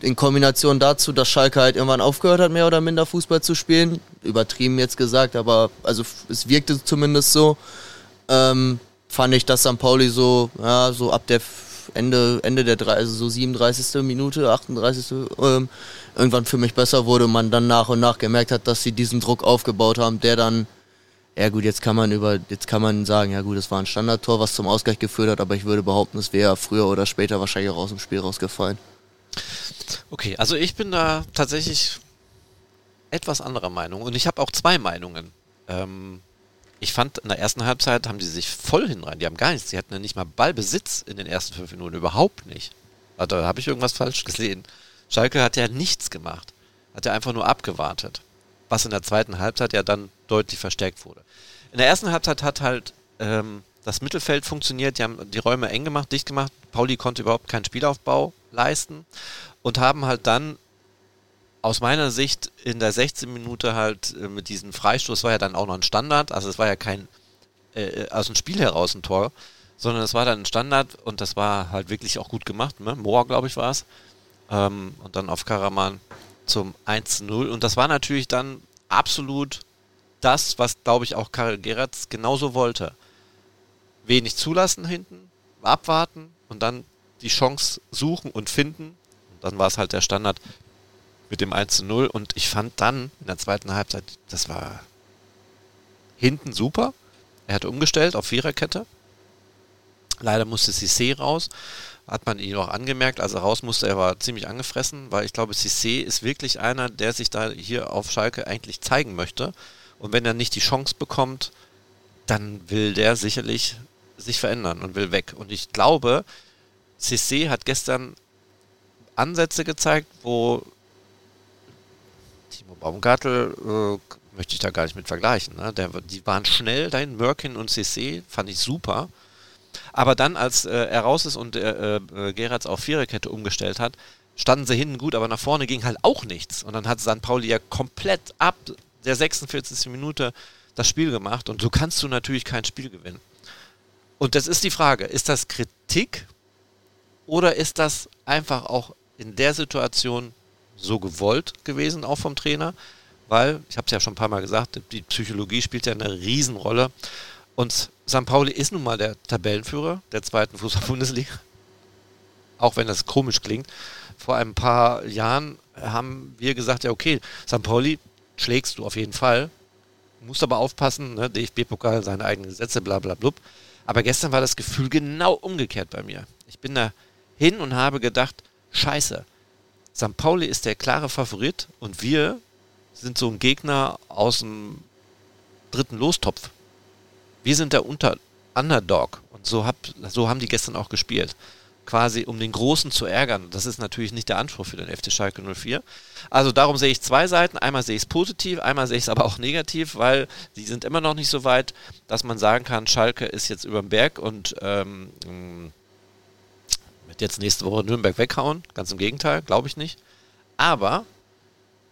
In Kombination dazu, dass Schalke halt irgendwann aufgehört hat, mehr oder minder Fußball zu spielen. Übertrieben jetzt gesagt, aber also es wirkte zumindest so. Ähm, fand ich, dass St. Pauli so, ja, so ab der Ende, Ende der drei, also so 37. Minute, 38. Ähm, irgendwann für mich besser wurde und man dann nach und nach gemerkt hat, dass sie diesen Druck aufgebaut haben, der dann ja gut, jetzt kann man über, jetzt kann man sagen, ja gut, es war ein Standardtor, was zum Ausgleich geführt hat, aber ich würde behaupten, es wäre früher oder später wahrscheinlich auch aus dem Spiel rausgefallen.
Okay, also ich bin da tatsächlich etwas anderer Meinung und ich habe auch zwei Meinungen. Ähm, ich fand, in der ersten Halbzeit haben die sich voll hinrein, die haben gar nichts, die hatten ja nicht mal Ballbesitz in den ersten fünf Minuten, überhaupt nicht. Also, da habe ich irgendwas falsch gesehen. Schalke hat ja nichts gemacht, hat ja einfach nur abgewartet was in der zweiten Halbzeit ja dann deutlich verstärkt wurde. In der ersten Halbzeit hat halt ähm, das Mittelfeld funktioniert, die haben die Räume eng gemacht, dicht gemacht. Pauli konnte überhaupt keinen Spielaufbau leisten und haben halt dann aus meiner Sicht in der 16 Minute halt äh, mit diesem Freistoß war ja dann auch noch ein Standard, also es war ja kein äh, aus dem Spiel heraus ein Tor, sondern es war dann ein Standard und das war halt wirklich auch gut gemacht. Ne? Moor, glaube ich, war es. Ähm, und dann auf Karaman zum 1-0. Und das war natürlich dann absolut das, was, glaube ich, auch Karel Geratz genauso wollte. Wenig zulassen hinten, abwarten und dann die Chance suchen und finden. Und dann war es halt der Standard mit dem 1-0. Und ich fand dann in der zweiten Halbzeit, das war hinten super. Er hat umgestellt auf Viererkette. Leider musste Cissé raus hat man ihn auch angemerkt, als er raus musste, er war ziemlich angefressen, weil ich glaube, Cissé ist wirklich einer, der sich da hier auf Schalke eigentlich zeigen möchte. Und wenn er nicht die Chance bekommt, dann will der sicherlich sich verändern und will weg. Und ich glaube, Cissé hat gestern Ansätze gezeigt, wo Timo Baumgartel äh, möchte ich da gar nicht mit vergleichen. Ne? Der, die waren schnell dahin, Merkin und Cissé, fand ich super. Aber dann, als äh, er raus ist und äh, äh, Geratz auf Viererkette umgestellt hat, standen sie hinten gut, aber nach vorne ging halt auch nichts. Und dann hat St. Pauli ja komplett ab der 46. Minute das Spiel gemacht und so kannst du natürlich kein Spiel gewinnen. Und das ist die Frage, ist das Kritik oder ist das einfach auch in der Situation so gewollt gewesen, auch vom Trainer? Weil, ich habe es ja schon ein paar Mal gesagt, die Psychologie spielt ja eine Riesenrolle. Und St. Pauli ist nun mal der Tabellenführer der zweiten Fußball-Bundesliga. Auch wenn das komisch klingt. Vor ein paar Jahren haben wir gesagt, ja okay, St. Pauli schlägst du auf jeden Fall. Musst aber aufpassen, ne? DFB-Pokal, seine eigenen Gesetze, bla bla blub. Aber gestern war das Gefühl genau umgekehrt bei mir. Ich bin da hin und habe gedacht, scheiße, St. Pauli ist der klare Favorit und wir sind so ein Gegner aus dem dritten Lostopf. Wir sind der Unter Underdog und so, hab, so haben die gestern auch gespielt quasi um den Großen zu ärgern. Das ist natürlich nicht der Anspruch für den FC Schalke 04. Also darum sehe ich zwei Seiten. Einmal sehe ich es positiv, einmal sehe ich es aber auch negativ, weil die sind immer noch nicht so weit, dass man sagen kann, Schalke ist jetzt über dem Berg und ähm, wird jetzt nächste Woche Nürnberg weghauen. Ganz im Gegenteil, glaube ich nicht. Aber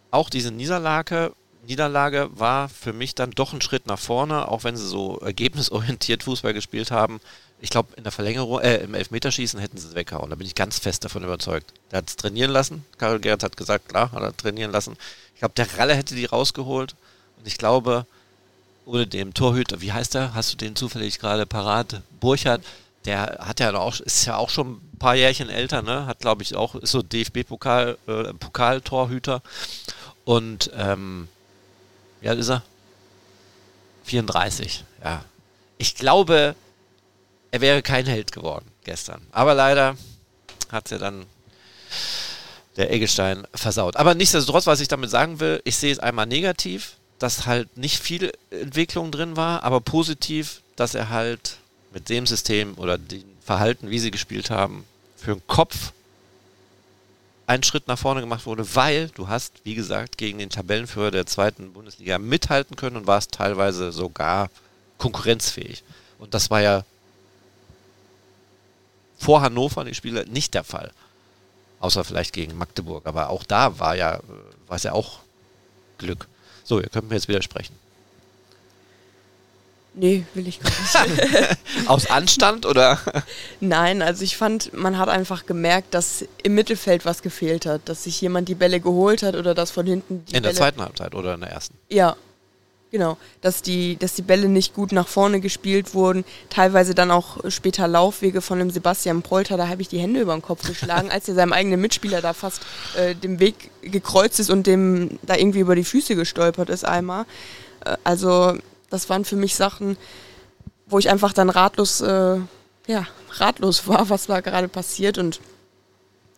auch diese Niederlage, Niederlage war für mich dann doch ein Schritt nach vorne, auch wenn sie so ergebnisorientiert Fußball gespielt haben ich glaube, in der Verlängerung, äh, im Elfmeterschießen hätten sie es weggehauen. Da bin ich ganz fest davon überzeugt. Der hat es trainieren lassen. Karl Gerhardt hat gesagt, klar, hat er trainieren lassen. Ich glaube, der Ralle hätte die rausgeholt. Und ich glaube, ohne dem Torhüter, wie heißt der? Hast du den zufällig gerade parat? Burchardt, der hat ja auch, ist ja auch schon ein paar Jährchen älter, ne? Hat, glaube ich, auch, ist so DFB-Pokal, äh, Pokaltorhüter. Und, ähm, wie alt ist er? 34, ja. Ich glaube, er wäre kein Held geworden gestern. Aber leider hat er dann der Eggestein versaut. Aber nichtsdestotrotz, was ich damit sagen will, ich sehe es einmal negativ, dass halt nicht viel Entwicklung drin war, aber positiv, dass er halt mit dem System oder dem Verhalten, wie sie gespielt haben, für den Kopf einen Schritt nach vorne gemacht wurde, weil du hast, wie gesagt, gegen den Tabellenführer der zweiten Bundesliga mithalten können und warst teilweise sogar konkurrenzfähig. Und das war ja vor Hannover die Spiele nicht der Fall. Außer vielleicht gegen Magdeburg. Aber auch da war ja, war es ja auch Glück. So, ihr könnt mir jetzt widersprechen.
Nee, will ich gar nicht.
Aus Anstand oder?
Nein, also ich fand, man hat einfach gemerkt, dass im Mittelfeld was gefehlt hat, dass sich jemand die Bälle geholt hat oder dass von hinten
die In der zweiten Halbzeit oder in der ersten?
Ja, Genau, dass die, dass die Bälle nicht gut nach vorne gespielt wurden, teilweise dann auch später Laufwege von dem Sebastian Polter, da habe ich die Hände über den Kopf geschlagen, als er seinem eigenen Mitspieler da fast äh, den Weg gekreuzt ist und dem da irgendwie über die Füße gestolpert ist einmal. Äh, also das waren für mich Sachen, wo ich einfach dann ratlos, äh, ja, ratlos war, was da gerade passiert und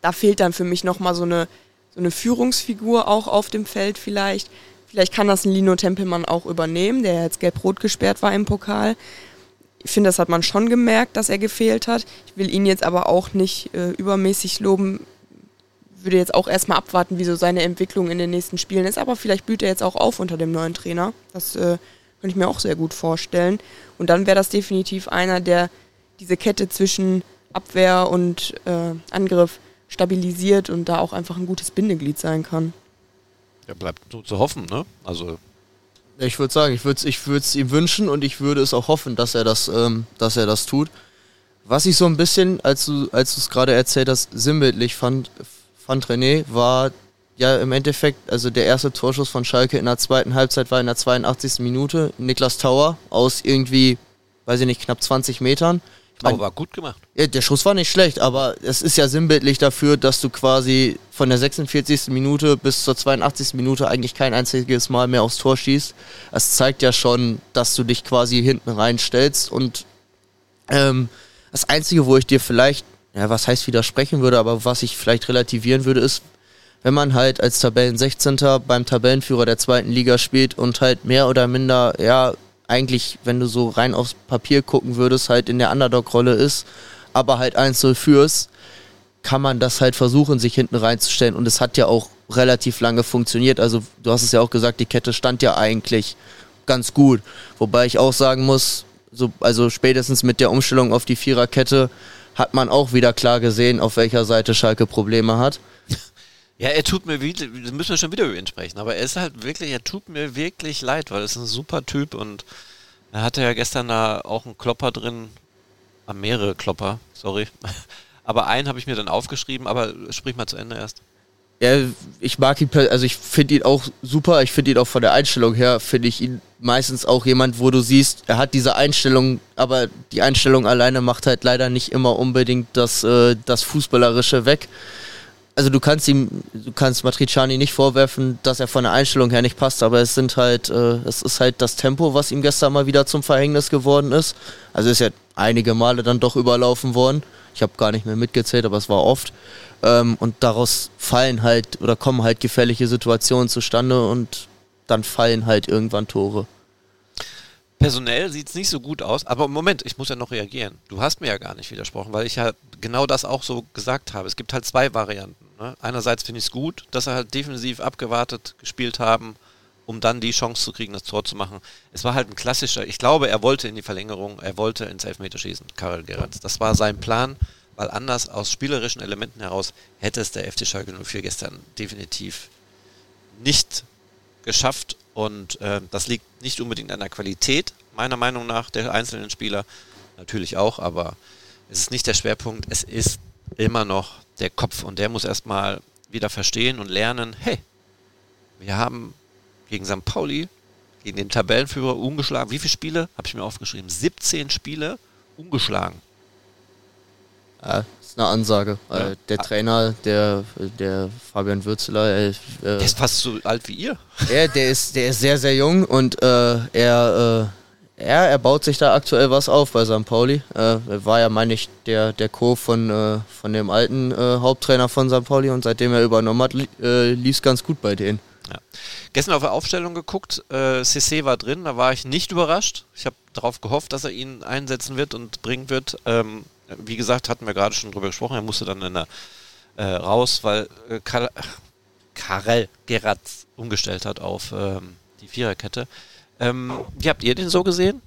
da fehlt dann für mich nochmal so eine, so eine Führungsfigur auch auf dem Feld vielleicht, Vielleicht kann das ein Lino Tempelmann auch übernehmen, der jetzt gelb-rot gesperrt war im Pokal. Ich finde, das hat man schon gemerkt, dass er gefehlt hat. Ich will ihn jetzt aber auch nicht äh, übermäßig loben. Würde jetzt auch erstmal abwarten, wie so seine Entwicklung in den nächsten Spielen ist. Aber vielleicht blüht er jetzt auch auf unter dem neuen Trainer. Das äh, könnte ich mir auch sehr gut vorstellen. Und dann wäre das definitiv einer, der diese Kette zwischen Abwehr und äh, Angriff stabilisiert und da auch einfach ein gutes Bindeglied sein kann.
Ja, bleibt nur zu hoffen, ne? Also.
Ich würde sagen, ich würde es ich ihm wünschen und ich würde es auch hoffen, dass er das, ähm, dass er das tut. Was ich so ein bisschen, als du als es gerade erzählt hast, sinnbildlich fand, fand René, war ja im Endeffekt, also der erste Torschuss von Schalke in der zweiten Halbzeit war in der 82. Minute. Niklas Tauer aus irgendwie, weiß ich nicht, knapp 20 Metern.
Aber war gut gemacht.
Ja, der Schuss war nicht schlecht, aber es ist ja sinnbildlich dafür, dass du quasi von der 46. Minute bis zur 82. Minute eigentlich kein einziges Mal mehr aufs Tor schießt. Es zeigt ja schon, dass du dich quasi hinten reinstellst und ähm, das Einzige, wo ich dir vielleicht, ja, was heißt widersprechen würde, aber was ich vielleicht relativieren würde, ist, wenn man halt als Tabellen 16. beim Tabellenführer der zweiten Liga spielt und halt mehr oder minder, ja, eigentlich, wenn du so rein aufs Papier gucken würdest, halt in der Underdog-Rolle ist, aber halt 1-0 führst, kann man das halt versuchen, sich hinten reinzustellen. Und es hat ja auch relativ lange funktioniert. Also du hast es ja auch gesagt, die Kette stand ja eigentlich ganz gut. Wobei ich auch sagen muss, so, also spätestens mit der Umstellung auf die Viererkette hat man auch wieder klar gesehen, auf welcher Seite Schalke Probleme hat.
Ja, er tut mir das müssen wir schon wieder über ihn sprechen, aber er ist halt wirklich, er tut mir wirklich leid, weil er ist ein super Typ und er hatte ja gestern da auch einen Klopper drin, ah, mehrere Klopper, sorry. Aber einen habe ich mir dann aufgeschrieben, aber sprich mal zu Ende erst.
Ja, ich mag ihn, also ich finde ihn auch super. Ich finde ihn auch von der Einstellung her, finde ich ihn meistens auch jemand, wo du siehst, er hat diese Einstellung, aber die Einstellung alleine macht halt leider nicht immer unbedingt das, äh, das Fußballerische weg. Also du kannst ihm, du kannst Matriciani nicht vorwerfen, dass er von der Einstellung her nicht passt, aber es sind halt, äh, es ist halt das Tempo, was ihm gestern mal wieder zum Verhängnis geworden ist. Also ist ja einige Male dann doch überlaufen worden. Ich habe gar nicht mehr mitgezählt, aber es war oft. Ähm, und daraus fallen halt oder kommen halt gefährliche Situationen zustande und dann fallen halt irgendwann Tore.
Personell sieht es nicht so gut aus, aber Moment, ich muss ja noch reagieren. Du hast mir ja gar nicht widersprochen, weil ich ja genau das auch so gesagt habe. Es gibt halt zwei Varianten. Ne? Einerseits finde ich es gut, dass er halt defensiv abgewartet gespielt haben, um dann die Chance zu kriegen, das Tor zu machen. Es war halt ein klassischer, ich glaube, er wollte in die Verlängerung, er wollte ins Elfmeterschießen, Karel Geratz. Das war sein Plan, weil anders aus spielerischen Elementen heraus hätte es der FC Schalke 04 gestern definitiv nicht geschafft und äh, das liegt nicht unbedingt an der Qualität, meiner Meinung nach, der einzelnen Spieler. Natürlich auch, aber es ist nicht der Schwerpunkt. Es ist immer noch der Kopf und der muss erstmal wieder verstehen und lernen, hey, wir haben gegen St. Pauli, gegen den Tabellenführer ungeschlagen. Wie viele Spiele? Habe ich mir aufgeschrieben. 17 Spiele ungeschlagen.
Ist eine Ansage. Ja. Äh, der Trainer, der, der Fabian Würzeler, äh,
der ist fast so alt wie ihr.
Ja, der ist, der ist sehr, sehr jung und äh, er, äh, er, er baut sich da aktuell was auf bei St. Pauli. Äh, er war ja, meine ich, der, der Co. von, äh, von dem alten Haupttrainer von St. Pauli und seitdem er übernommen hat, lief es ganz gut bei denen.
Ja. Gestern auf der Aufstellung geguckt, äh, CC war drin, da war ich nicht überrascht. Ich habe darauf gehofft, dass er ihn einsetzen wird und bringen wird. Ähm, wie gesagt, hatten wir gerade schon drüber gesprochen, er musste dann in der, äh, raus, weil äh, Kar Karel Geratz umgestellt hat auf ähm, die Viererkette. Ähm, wie habt ihr den so gesehen?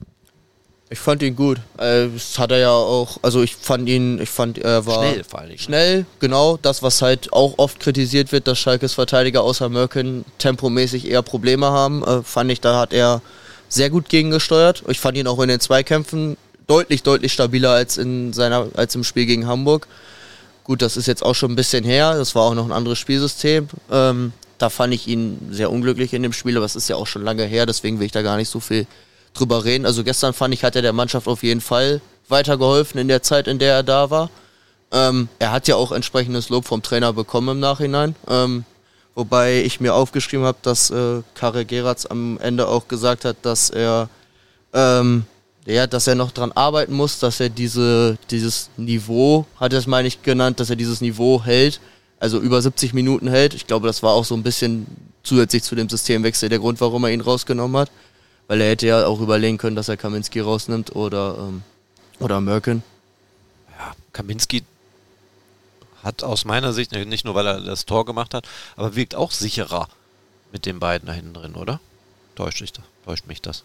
Ich fand ihn gut. Äh, das hat er ja auch, also ich fand ihn, ich fand er war
schnell vor allem. Ne?
Schnell, genau. Das, was halt auch oft kritisiert wird, dass Schalkes Verteidiger außer Mörken tempomäßig eher Probleme haben, äh, fand ich, da hat er sehr gut gegengesteuert. Ich fand ihn auch in den Zweikämpfen deutlich, deutlich stabiler als in seiner, als im Spiel gegen Hamburg. Gut, das ist jetzt auch schon ein bisschen her. Das war auch noch ein anderes Spielsystem. Ähm, da fand ich ihn sehr unglücklich in dem Spiel, aber es ist ja auch schon lange her, deswegen will ich da gar nicht so viel drüber reden. Also gestern fand ich, hat er der Mannschaft auf jeden Fall weitergeholfen in der Zeit, in der er da war. Ähm, er hat ja auch entsprechendes Lob vom Trainer bekommen im Nachhinein. Ähm, wobei ich mir aufgeschrieben habe, dass äh, Karel Geratz am Ende auch gesagt hat, dass er ähm, ja, dass er noch dran arbeiten muss, dass er diese, dieses Niveau, hat er es meine ich genannt, dass er dieses Niveau hält, also über 70 Minuten hält. Ich glaube, das war auch so ein bisschen zusätzlich zu dem Systemwechsel der Grund, warum er ihn rausgenommen hat. Weil er hätte ja auch überlegen können, dass er Kaminski rausnimmt oder, ähm, oder Merkin.
Ja, Kaminski hat aus meiner Sicht, nicht nur weil er das Tor gemacht hat, aber wirkt auch sicherer mit den beiden da hinten drin, oder? Täuscht, ich, täuscht mich das?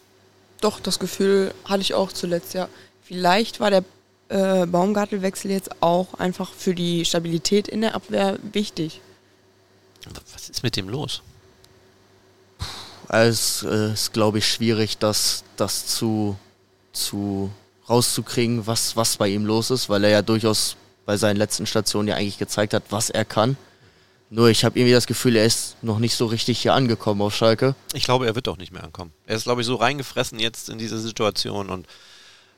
Doch, das Gefühl hatte ich auch zuletzt, ja. Vielleicht war der äh, Baumgartelwechsel jetzt auch einfach für die Stabilität in der Abwehr wichtig.
Was ist mit dem los?
Es äh, ist, glaube ich, schwierig, das, das zu, zu rauszukriegen, was, was bei ihm los ist, weil er ja durchaus bei seinen letzten Stationen ja eigentlich gezeigt hat, was er kann. Nur ich habe irgendwie das Gefühl, er ist noch nicht so richtig hier angekommen auf Schalke.
Ich glaube, er wird auch nicht mehr ankommen. Er ist, glaube ich, so reingefressen jetzt in diese Situation und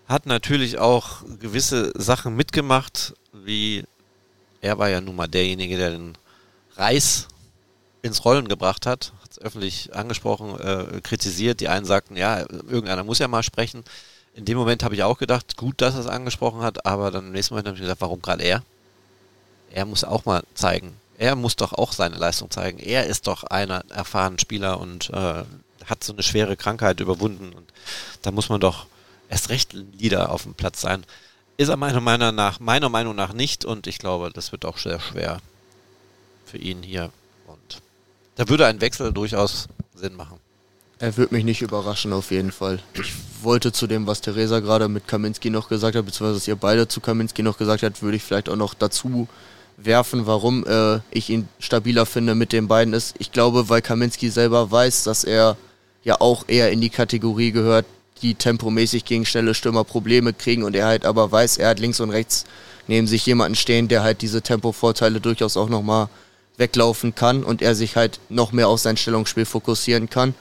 hat natürlich auch gewisse Sachen mitgemacht, wie er war ja nun mal derjenige, der den Reis ins Rollen gebracht hat, hat es öffentlich angesprochen, äh, kritisiert. Die einen sagten, ja, irgendeiner muss ja mal sprechen. In dem Moment habe ich auch gedacht, gut, dass er es angesprochen hat, aber dann im nächsten Moment habe ich gesagt, warum gerade er? Er muss auch mal zeigen, er muss doch auch seine Leistung zeigen. Er ist doch einer erfahrenen Spieler und äh, hat so eine schwere Krankheit überwunden. Und da muss man doch erst recht Leader auf dem Platz sein. Ist er meiner Meinung nach, meiner Meinung nach nicht und ich glaube, das wird auch sehr schwer für ihn hier. Und da würde ein Wechsel durchaus Sinn machen.
Er wird mich nicht überraschen, auf jeden Fall. Ich wollte zu dem, was Theresa gerade mit Kaminski noch gesagt hat, beziehungsweise was ihr beide zu Kaminski noch gesagt habt, würde ich vielleicht auch noch dazu werfen, warum äh, ich ihn stabiler finde mit den beiden ist. Ich glaube, weil Kaminski selber weiß, dass er ja auch eher in die Kategorie gehört, die tempomäßig gegen schnelle Stürmer Probleme kriegen und er halt aber weiß, er hat links und rechts neben sich jemanden stehen, der halt diese Tempovorteile durchaus auch nochmal weglaufen kann und er sich halt noch mehr auf sein Stellungsspiel fokussieren kann,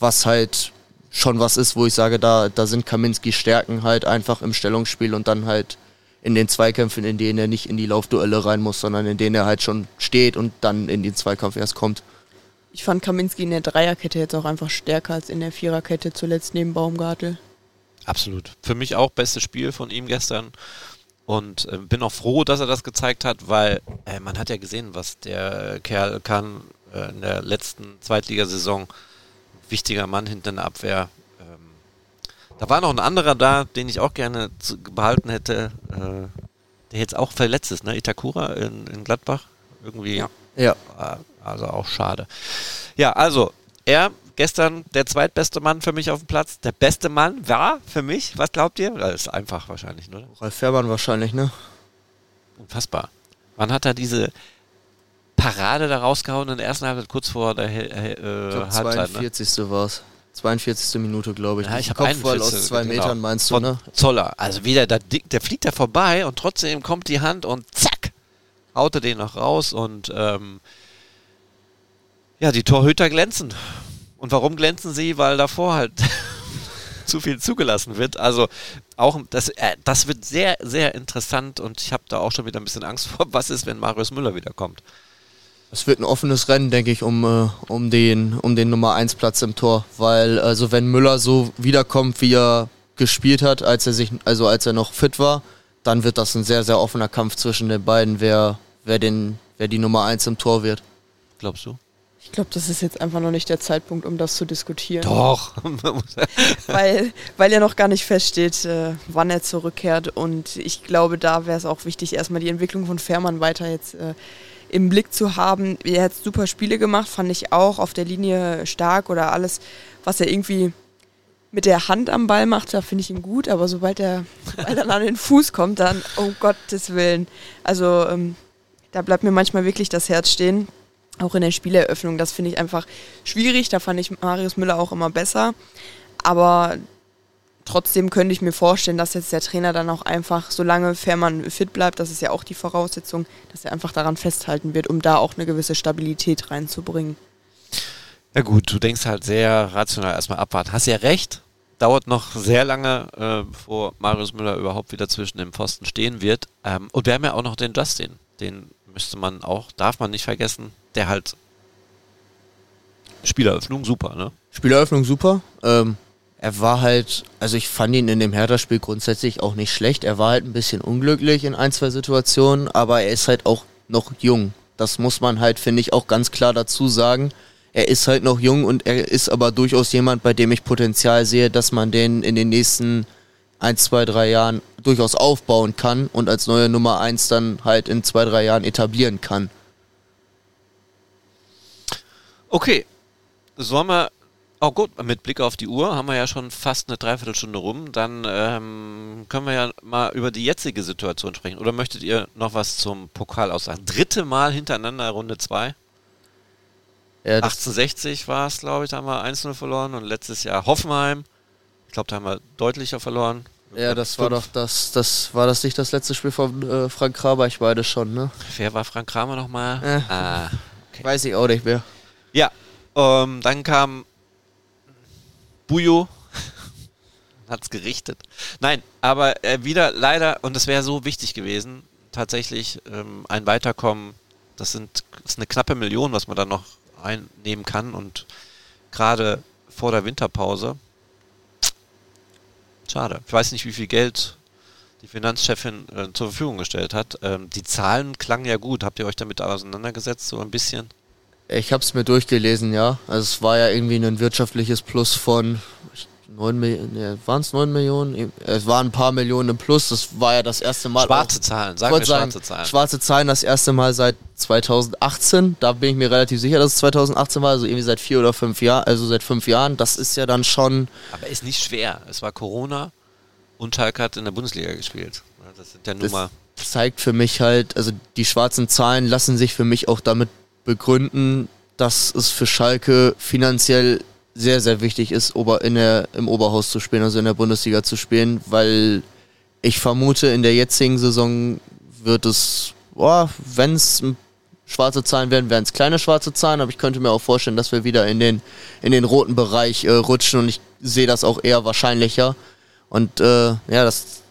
was halt schon was ist, wo ich sage, da, da sind Kaminski Stärken halt einfach im Stellungsspiel und dann halt in den Zweikämpfen, in denen er nicht in die Laufduelle rein muss, sondern in denen er halt schon steht und dann in den Zweikampf erst kommt.
Ich fand Kaminski in der Dreierkette jetzt auch einfach stärker als in der Viererkette zuletzt neben Baumgartel.
Absolut. Für mich auch bestes Spiel von ihm gestern. Und äh, bin auch froh, dass er das gezeigt hat, weil äh, man hat ja gesehen, was der Kerl kann äh, in der letzten Zweitligasaison. Wichtiger Mann hinter der Abwehr. Da war noch ein anderer da, den ich auch gerne zu, behalten hätte, äh, der jetzt auch verletzt ist, ne? Itakura in, in Gladbach. Irgendwie.
Ja. ja.
Ah, also auch schade. Ja, also er gestern der zweitbeste Mann für mich auf dem Platz. Der beste Mann war für mich, was glaubt ihr? Das ist einfach wahrscheinlich, oder?
Ralf Fährmann wahrscheinlich, ne?
Unfassbar. Wann hat er diese Parade da rausgehauen in der ersten Halbzeit, kurz vor der äh,
ich glaub, Halbzeit? 42. Ne? war es. 42. Minute, glaube ich.
Ja, ich habe Kopfball
aus zwei genau. Metern, meinst
du,
Von
ne? Zoller. Also wieder, der, der fliegt da vorbei und trotzdem kommt die Hand und zack, haut er den noch raus und ähm, ja, die Torhüter glänzen. Und warum glänzen sie? Weil davor halt zu viel zugelassen wird. Also auch das, äh, das wird sehr, sehr interessant und ich habe da auch schon wieder ein bisschen Angst vor, was ist, wenn Marius Müller wiederkommt.
Es wird ein offenes Rennen, denke ich, um, äh, um, den, um den Nummer 1 Platz im Tor. Weil, also wenn Müller so wiederkommt, wie er gespielt hat, als er sich, also als er noch fit war, dann wird das ein sehr, sehr offener Kampf zwischen den beiden, wer, wer, den, wer die Nummer 1 im Tor wird.
Glaubst du?
Ich glaube, das ist jetzt einfach noch nicht der Zeitpunkt, um das zu diskutieren.
Doch.
weil, weil ja noch gar nicht feststeht, äh, wann er zurückkehrt. Und ich glaube, da wäre es auch wichtig, erstmal die Entwicklung von Fährmann weiter jetzt äh, im Blick zu haben. Er hat super Spiele gemacht, fand ich auch auf der Linie stark oder alles, was er irgendwie mit der Hand am Ball macht, da finde ich ihn gut. Aber sobald er, er an den Fuß kommt, dann, oh Gottes Willen. Also ähm, da bleibt mir manchmal wirklich das Herz stehen auch in der Spieleröffnung. Das finde ich einfach schwierig. Da fand ich Marius Müller auch immer besser. Aber trotzdem könnte ich mir vorstellen, dass jetzt der Trainer dann auch einfach, solange Fährmann fit bleibt, das ist ja auch die Voraussetzung, dass er einfach daran festhalten wird, um da auch eine gewisse Stabilität reinzubringen.
Ja gut, du denkst halt sehr rational erstmal abwarten. Hast ja recht, dauert noch sehr lange, äh, bevor Marius Müller überhaupt wieder zwischen dem Pfosten stehen wird. Ähm, und wir haben ja auch noch den Justin, den müsste man auch, darf man nicht vergessen, der halt Spieleröffnung super, ne?
Spieleröffnung super. Ähm, er war halt, also ich fand ihn in dem Hertha-Spiel grundsätzlich auch nicht schlecht. Er war halt ein bisschen unglücklich in ein, zwei Situationen, aber er ist halt auch noch jung. Das muss man halt, finde ich, auch ganz klar dazu sagen. Er ist halt noch jung und er ist aber durchaus jemand, bei dem ich Potenzial sehe, dass man den in den nächsten ein, zwei, drei Jahren durchaus aufbauen kann und als neue Nummer eins dann halt in zwei, drei Jahren etablieren kann.
Okay. Sollen wir. Oh gut, mit Blick auf die Uhr haben wir ja schon fast eine Dreiviertelstunde rum. Dann ähm, können wir ja mal über die jetzige Situation sprechen. Oder möchtet ihr noch was zum Pokal aussagen? Dritte Mal hintereinander Runde 2. Ja, 1860 war es, glaube ich, da haben wir 1-0 verloren und letztes Jahr Hoffenheim. Ich glaube, da haben wir deutlicher verloren.
Ja, das war doch das, das war das nicht das letzte Spiel von äh, Frank Kramer, ich beide schon, ne?
Wer war Frank Kramer nochmal?
Äh, ah, okay. Weiß ich auch nicht mehr.
Ja, ähm, dann kam Bujo, hat's gerichtet. Nein, aber äh, wieder leider, und es wäre so wichtig gewesen, tatsächlich ähm, ein Weiterkommen. Das, sind, das ist eine knappe Million, was man dann noch einnehmen kann und gerade vor der Winterpause. Schade. Ich weiß nicht, wie viel Geld die Finanzchefin äh, zur Verfügung gestellt hat. Ähm, die Zahlen klangen ja gut. Habt ihr euch damit auseinandergesetzt, so ein bisschen?
Ich habe es mir durchgelesen, ja. Also es war ja irgendwie ein wirtschaftliches Plus von 9 Millionen, ne, waren es 9 Millionen? Es waren ein paar Millionen im Plus, das war ja das erste Mal.
Schwarze Zahlen, sagen wir schwarze Zahlen.
Schwarze Zahlen das erste Mal seit 2018, da bin ich mir relativ sicher, dass es 2018 war, also irgendwie seit vier oder fünf Jahren, also seit fünf Jahren, das ist ja dann schon...
Aber ist nicht schwer, es war Corona und Schalke hat in der Bundesliga gespielt. Das sind ja nur mal
zeigt für mich halt, also die schwarzen Zahlen lassen sich für mich auch damit begründen, dass es für Schalke finanziell sehr, sehr wichtig ist, in der, im Oberhaus zu spielen, also in der Bundesliga zu spielen, weil ich vermute, in der jetzigen Saison wird es, wenn es schwarze Zahlen werden, werden es kleine schwarze Zahlen, aber ich könnte mir auch vorstellen, dass wir wieder in den, in den roten Bereich äh, rutschen und ich sehe das auch eher wahrscheinlicher. Und äh, ja, das.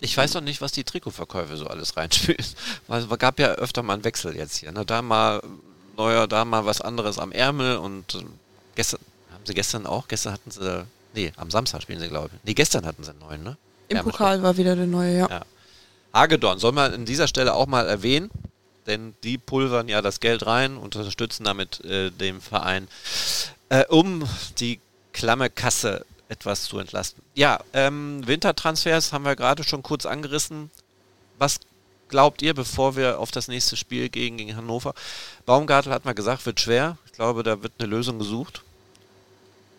Ich weiß noch nicht, was die Trikotverkäufe so alles reinspielen. Es gab ja öfter mal einen Wechsel jetzt hier. Ne? Da mal neuer, da mal was anderes am Ärmel und äh, gestern, haben sie gestern auch, gestern hatten sie, nee, am Samstag spielen sie, glaube ich. Nee, gestern hatten sie einen neuen, ne?
Im Ärmel Pokal war wieder der neue, ja. ja.
Hagedorn soll man an dieser Stelle auch mal erwähnen denn die pulvern ja das Geld rein, unterstützen damit äh, den Verein, äh, um die klamme Kasse etwas zu entlasten. Ja, ähm, Wintertransfers haben wir gerade schon kurz angerissen. Was glaubt ihr, bevor wir auf das nächste Spiel gegen, gegen Hannover? Baumgartel hat mal gesagt, wird schwer. Ich glaube, da wird eine Lösung gesucht.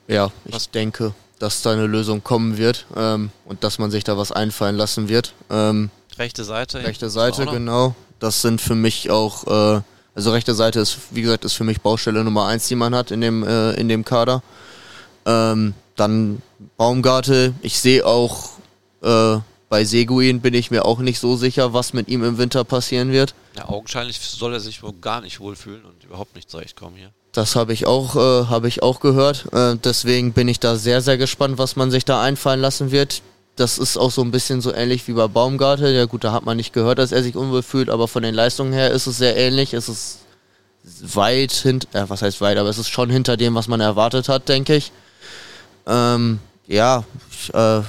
Ja, ich was? denke, dass da eine Lösung kommen wird ähm, und dass man sich da was einfallen lassen wird. Ähm,
rechte Seite.
Rechte Seite, genau. Das sind für mich auch, äh, also rechte Seite ist, wie gesagt, ist für mich Baustelle Nummer eins, die man hat in dem, äh, in dem Kader. Ähm, dann Baumgarte. Ich sehe auch äh, bei Seguin bin ich mir auch nicht so sicher, was mit ihm im Winter passieren wird.
Ja, augenscheinlich soll er sich wohl gar nicht wohlfühlen und überhaupt nicht zurechtkommen hier.
Das habe ich auch, äh, habe ich auch gehört. Äh, deswegen bin ich da sehr, sehr gespannt, was man sich da einfallen lassen wird das ist auch so ein bisschen so ähnlich wie bei Baumgarte. Ja gut, da hat man nicht gehört, dass er sich unwohl fühlt, aber von den Leistungen her ist es sehr ähnlich. Es ist weit hinter, äh, was heißt weit, aber es ist schon hinter dem, was man erwartet hat, denke ich. Ähm, ja, ich äh,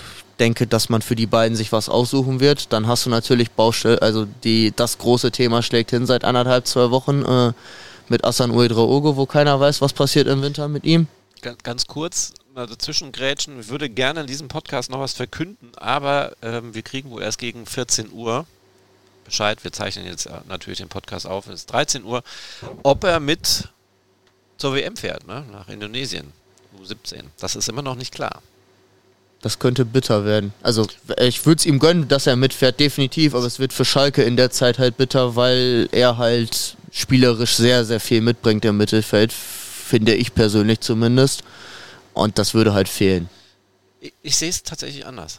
denke, dass man für die beiden sich was aussuchen wird. Dann hast du natürlich Baustelle, also die, das große Thema schlägt hin seit anderthalb, zwei Wochen äh, mit Asan Uedraogo, wo keiner weiß, was passiert im Winter mit ihm.
Ganz kurz, mal dazwischen grätschen. Ich würde gerne in diesem Podcast noch was verkünden, aber ähm, wir kriegen wohl erst gegen 14 Uhr Bescheid. Wir zeichnen jetzt äh, natürlich den Podcast auf. Es ist 13 Uhr. Ob er mit zur WM fährt, ne? nach Indonesien, U17. Das ist immer noch nicht klar.
Das könnte bitter werden. Also ich würde es ihm gönnen, dass er mitfährt, definitiv, aber es wird für Schalke in der Zeit halt bitter, weil er halt spielerisch sehr, sehr viel mitbringt im Mittelfeld, finde ich persönlich zumindest. Und das würde halt fehlen.
Ich, ich sehe es tatsächlich anders.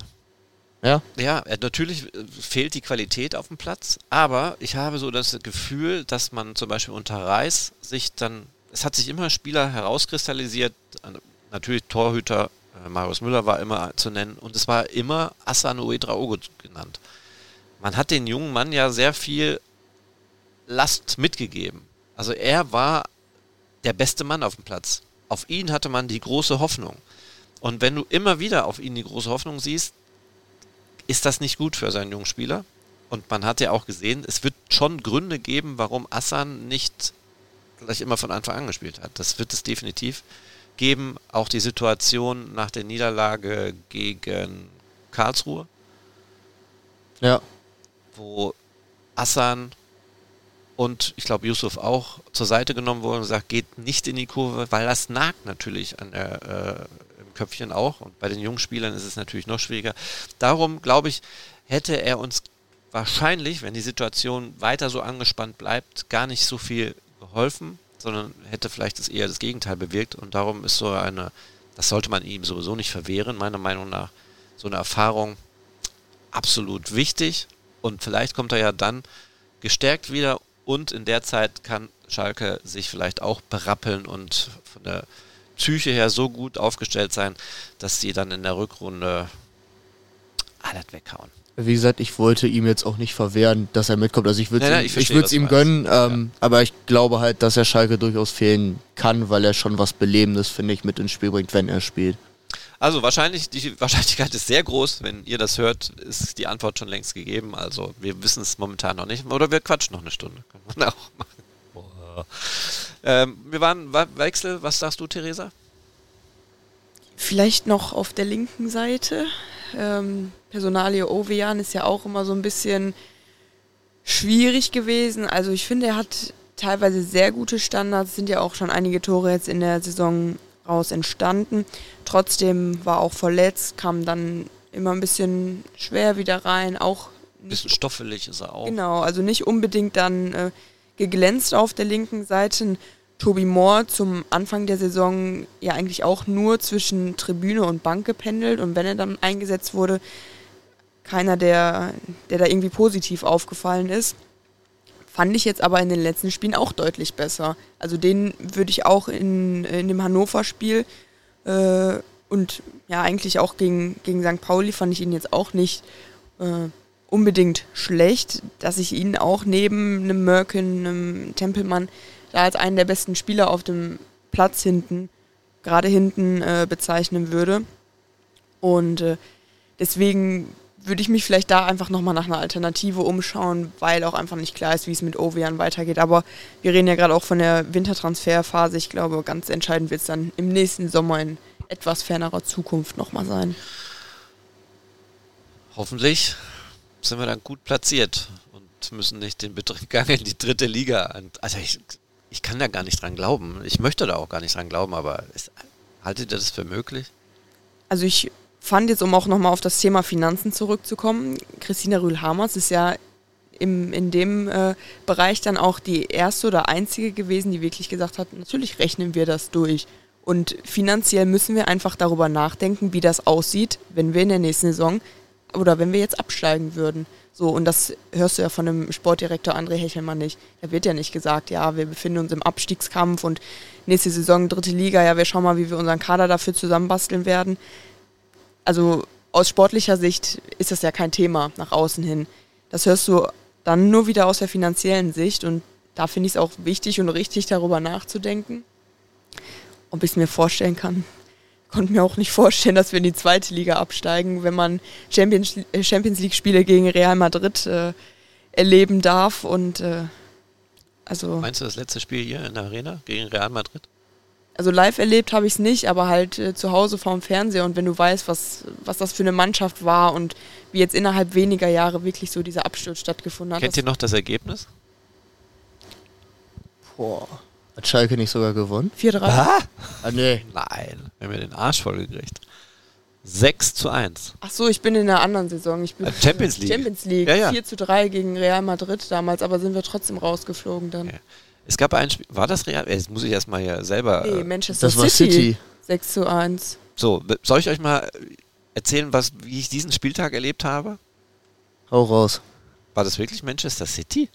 Ja?
Ja, natürlich äh, fehlt die Qualität auf dem Platz, aber ich habe so das Gefühl, dass man zum Beispiel unter Reis sich dann, es hat sich immer Spieler herauskristallisiert, natürlich Torhüter, Marius Müller war immer zu nennen und es war immer Asano Uedraogo genannt. Man hat den jungen Mann ja sehr viel Last mitgegeben. Also er war der beste Mann auf dem Platz auf ihn hatte man die große Hoffnung. Und wenn du immer wieder auf ihn die große Hoffnung siehst, ist das nicht gut für seinen jungen Spieler. Und man hat ja auch gesehen, es wird schon Gründe geben, warum Assan nicht gleich immer von Anfang an gespielt hat. Das wird es definitiv geben. Auch die Situation nach der Niederlage gegen Karlsruhe.
Ja.
Wo Assan und ich glaube Yusuf auch zur Seite genommen wurde und gesagt, geht nicht in die Kurve, weil das nagt natürlich an der, äh, im Köpfchen auch und bei den jungen Spielern ist es natürlich noch schwieriger. Darum glaube ich, hätte er uns wahrscheinlich, wenn die Situation weiter so angespannt bleibt, gar nicht so viel geholfen, sondern hätte vielleicht das eher das Gegenteil bewirkt. Und darum ist so eine, das sollte man ihm sowieso nicht verwehren, meiner Meinung nach, so eine Erfahrung absolut wichtig. Und vielleicht kommt er ja dann gestärkt wieder. Und in der Zeit kann Schalke sich vielleicht auch berappeln und von der Psyche her so gut aufgestellt sein, dass sie dann in der Rückrunde alles weghauen.
Wie gesagt, ich wollte ihm jetzt auch nicht verwehren, dass er mitkommt. Also ich würde es ihm, ihm gönnen, ähm, ja. aber ich glaube halt, dass er Schalke durchaus fehlen kann, weil er schon was Belebendes, finde ich, mit ins Spiel bringt, wenn er spielt.
Also wahrscheinlich, die Wahrscheinlichkeit ist sehr groß. Wenn ihr das hört, ist die Antwort schon längst gegeben. Also wir wissen es momentan noch nicht. Oder wir quatschen noch eine Stunde. Können wir auch machen. Ähm, wir waren Wechsel. Was sagst du, Theresa?
Vielleicht noch auf der linken Seite. Ähm, Personalie Ovejan ist ja auch immer so ein bisschen schwierig gewesen. Also ich finde, er hat teilweise sehr gute Standards. Sind ja auch schon einige Tore jetzt in der Saison raus entstanden. Trotzdem war auch verletzt, kam dann immer ein bisschen schwer wieder rein, auch
bisschen stoffelig ist er auch.
Genau, also nicht unbedingt dann äh, geglänzt auf der linken Seite. Toby Moore zum Anfang der Saison ja eigentlich auch nur zwischen Tribüne und Bank gependelt und wenn er dann eingesetzt wurde, keiner, der, der da irgendwie positiv aufgefallen ist. Fand ich jetzt aber in den letzten Spielen auch deutlich besser. Also den würde ich auch in, in dem Hannover-Spiel äh, und ja eigentlich auch gegen, gegen St. Pauli fand ich ihn jetzt auch nicht äh, unbedingt schlecht, dass ich ihn auch neben einem Merkin, einem Tempelmann da als einen der besten Spieler auf dem Platz hinten, gerade hinten äh, bezeichnen würde. Und äh, deswegen würde ich mich vielleicht da einfach nochmal nach einer Alternative umschauen, weil auch einfach nicht klar ist, wie es mit Ovean weitergeht. Aber wir reden ja gerade auch von der Wintertransferphase. Ich glaube, ganz entscheidend wird es dann im nächsten Sommer in etwas fernerer Zukunft nochmal sein.
Hoffentlich sind wir dann gut platziert und müssen nicht den Gang in die dritte Liga. An also ich, ich kann da gar nicht dran glauben. Ich möchte da auch gar nicht dran glauben, aber ist, haltet ihr das für möglich?
Also ich fand jetzt, um auch nochmal auf das Thema Finanzen zurückzukommen, Christina Rühl-Hamers ist ja im, in dem äh, Bereich dann auch die erste oder einzige gewesen, die wirklich gesagt hat, natürlich rechnen wir das durch. Und finanziell müssen wir einfach darüber nachdenken, wie das aussieht, wenn wir in der nächsten Saison oder wenn wir jetzt absteigen würden. So, und das hörst du ja von dem Sportdirektor André Hechelmann nicht. Da wird ja nicht gesagt, ja, wir befinden uns im Abstiegskampf und nächste Saison dritte Liga, ja, wir schauen mal, wie wir unseren Kader dafür zusammenbasteln werden also aus sportlicher Sicht ist das ja kein Thema nach außen hin. Das hörst du dann nur wieder aus der finanziellen Sicht und da finde ich es auch wichtig und richtig, darüber nachzudenken. Ob ich es mir vorstellen kann. Ich konnte mir auch nicht vorstellen, dass wir in die zweite Liga absteigen, wenn man Champions, äh, Champions League-Spiele gegen Real Madrid äh, erleben darf. Und äh, also.
Meinst du das letzte Spiel hier in der Arena gegen Real Madrid?
also live erlebt habe ich es nicht, aber halt äh, zu Hause vorm Fernseher und wenn du weißt, was, was das für eine Mannschaft war und wie jetzt innerhalb weniger Jahre wirklich so dieser Absturz stattgefunden hat.
Kennt ihr noch das Ergebnis?
Boah. Hat Schalke nicht sogar gewonnen?
4-3. Ah?
ah, nee.
Nein, wir haben ja den Arsch voll gekriegt. 6 zu 1.
Ach so, ich bin in der anderen Saison. Ich bin
äh, Champions League.
Champions League. Ja, ja. 4 zu 3 gegen Real Madrid damals, aber sind wir trotzdem rausgeflogen dann. Ja.
Es gab ein Spiel, war das Real? Jetzt muss ich erstmal hier selber.
Nee, äh, Manchester
das war City.
6 zu 1.
So, soll ich euch mal erzählen, was, wie ich diesen Spieltag erlebt habe?
Hau raus.
War das wirklich Manchester City?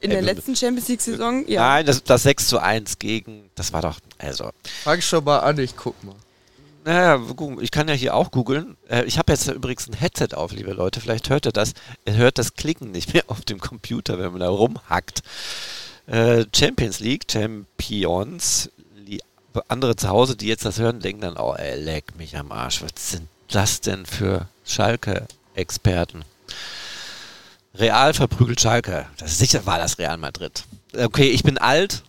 In der letzten Champions League-Saison? Ja.
Nein, das, das 6 zu 1 gegen. Das war doch. Also.
Fang schon mal an, ich guck mal.
Naja, ich kann ja hier auch googeln. Äh, ich habe jetzt übrigens ein Headset auf, liebe Leute. Vielleicht hört ihr das. Ihr hört das Klicken nicht mehr auf dem Computer, wenn man da rumhackt. Äh, Champions League, Champions, andere zu Hause, die jetzt das hören, denken dann, oh, ey, leck mich am Arsch, was sind das denn für Schalke-Experten? Real verprügelt Schalke. Das ist sicher war das Real Madrid. Okay, ich bin alt.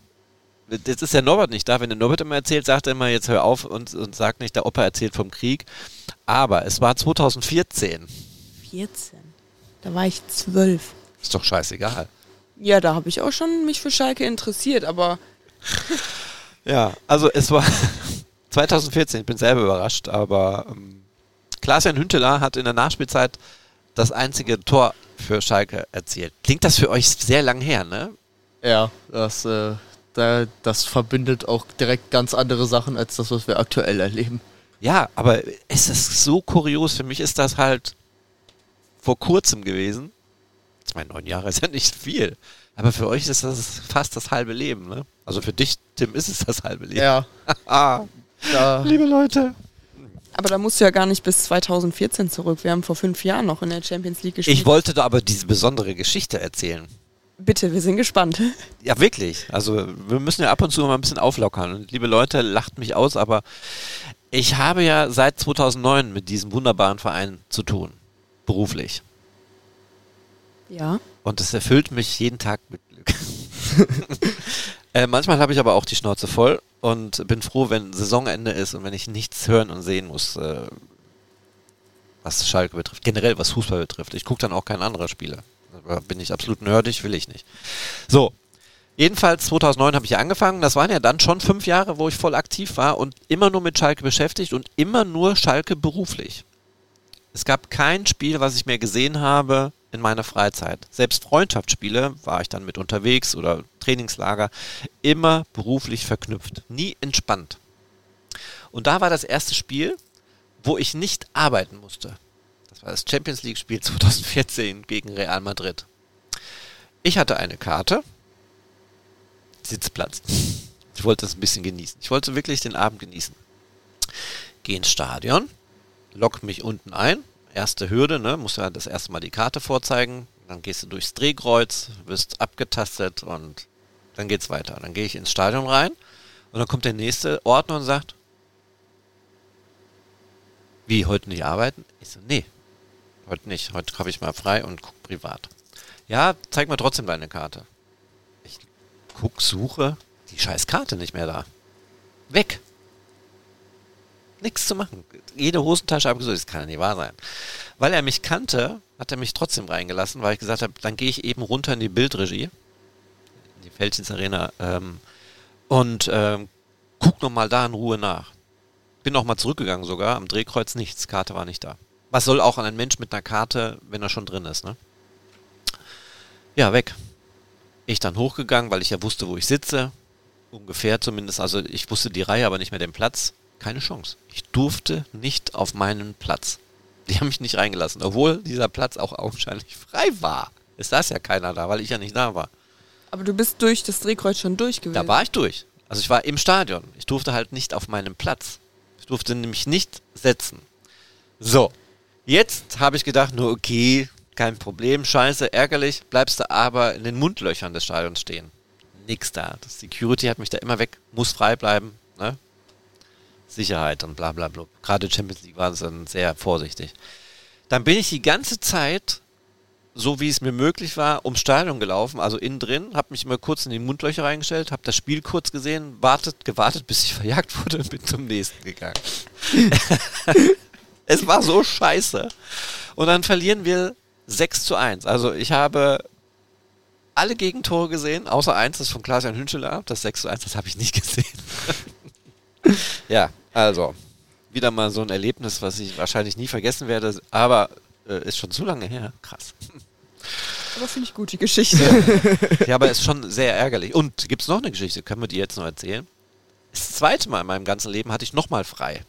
Jetzt ist der Norbert nicht da. Wenn der Norbert immer erzählt, sagt er immer, jetzt hör auf und, und sagt nicht, der Opa erzählt vom Krieg. Aber es war 2014.
14? Da war ich zwölf.
Ist doch scheißegal.
Ja, da habe ich auch schon mich für Schalke interessiert, aber.
ja, also es war 2014, ich bin selber überrascht, aber ähm, Klaas-Jan Hünteler hat in der Nachspielzeit das einzige Tor für Schalke erzielt. Klingt das für euch sehr lang her, ne?
Ja, das, äh, da, das verbindet auch direkt ganz andere Sachen als das, was wir aktuell erleben.
Ja, aber es ist so kurios. Für mich ist das halt vor kurzem gewesen zwei, neun Jahre ist ja nicht viel. Aber für euch ist das fast das halbe Leben, ne? Also für dich, Tim, ist es das halbe Leben.
Ja.
ja. Liebe Leute.
Aber da musst du ja gar nicht bis 2014 zurück. Wir haben vor fünf Jahren noch in der Champions League gespielt.
Ich wollte da aber diese besondere Geschichte erzählen.
Bitte, wir sind gespannt.
Ja, wirklich. Also wir müssen ja ab und zu mal ein bisschen auflockern. Und liebe Leute, lacht mich aus, aber ich habe ja seit 2009 mit diesem wunderbaren Verein zu tun. Beruflich.
Ja.
Und es erfüllt mich jeden Tag mit Glück. äh, manchmal habe ich aber auch die Schnauze voll und bin froh, wenn Saisonende ist und wenn ich nichts hören und sehen muss, äh, was Schalke betrifft. Generell, was Fußball betrifft. Ich gucke dann auch kein anderer Spiele. Da bin ich absolut nerdig, will ich nicht. So. Jedenfalls 2009 habe ich angefangen. Das waren ja dann schon fünf Jahre, wo ich voll aktiv war und immer nur mit Schalke beschäftigt und immer nur Schalke beruflich. Es gab kein Spiel, was ich mehr gesehen habe, in meiner Freizeit. Selbst Freundschaftsspiele war ich dann mit unterwegs oder Trainingslager immer beruflich verknüpft, nie entspannt. Und da war das erste Spiel, wo ich nicht arbeiten musste. Das war das Champions League Spiel 2014 gegen Real Madrid. Ich hatte eine Karte, Sitzplatz. Ich wollte es ein bisschen genießen. Ich wollte wirklich den Abend genießen. Geh ins Stadion, lock mich unten ein. Erste Hürde, ne? Musst ja das erste Mal die Karte vorzeigen. Dann gehst du durchs Drehkreuz, wirst abgetastet und dann geht's weiter. Dann gehe ich ins Stadion rein und dann kommt der nächste Ordner und sagt, wie, heute nicht arbeiten? Ich so, nee, heute nicht. Heute habe ich mal frei und guck privat. Ja, zeig mir trotzdem deine Karte. Ich guck, suche, die scheiß Karte nicht mehr da. Weg. Nichts zu machen. Jede Hosentasche abgesucht. Das kann ja nicht wahr sein. Weil er mich kannte, hat er mich trotzdem reingelassen, weil ich gesagt habe, dann gehe ich eben runter in die Bildregie, in die Feldchens Arena, ähm, und ähm, guck nochmal da in Ruhe nach. Bin nochmal zurückgegangen sogar, am Drehkreuz nichts, Karte war nicht da. Was soll auch ein Mensch mit einer Karte, wenn er schon drin ist, ne? Ja, weg. Ich dann hochgegangen, weil ich ja wusste, wo ich sitze. Ungefähr zumindest. Also ich wusste die Reihe, aber nicht mehr den Platz. Keine Chance. Ich durfte nicht auf meinen Platz. Die haben mich nicht reingelassen, obwohl dieser Platz auch augenscheinlich frei war. Es saß ja keiner da, weil ich ja nicht da war.
Aber du bist durch das Drehkreuz schon durch gewesen.
Da war ich durch. Also ich war im Stadion. Ich durfte halt nicht auf meinem Platz. Ich durfte nämlich nicht setzen. So, jetzt habe ich gedacht, nur okay, kein Problem, scheiße, ärgerlich, bleibst du aber in den Mundlöchern des Stadions stehen. Nix da. Das Security hat mich da immer weg, muss frei bleiben. Ne? Sicherheit und bla bla bla. Gerade Champions League war es dann sehr vorsichtig. Dann bin ich die ganze Zeit, so wie es mir möglich war, ums Stadion gelaufen, also innen drin, habe mich immer kurz in die Mundlöcher reingestellt, habe das Spiel kurz gesehen, wartet, gewartet, bis ich verjagt wurde und bin zum nächsten gegangen. es war so scheiße. Und dann verlieren wir 6 zu 1. Also ich habe alle Gegentore gesehen, außer eins, das von Klaas-Jan Hünscheler, das 6 zu 1, das habe ich nicht gesehen. ja, also, wieder mal so ein Erlebnis, was ich wahrscheinlich nie vergessen werde, aber äh, ist schon zu lange her. Krass.
Aber finde ich gut, die Geschichte.
ja, aber ist schon sehr ärgerlich. Und gibt es noch eine Geschichte? Können wir die jetzt noch erzählen? Das zweite Mal in meinem ganzen Leben hatte ich nochmal frei.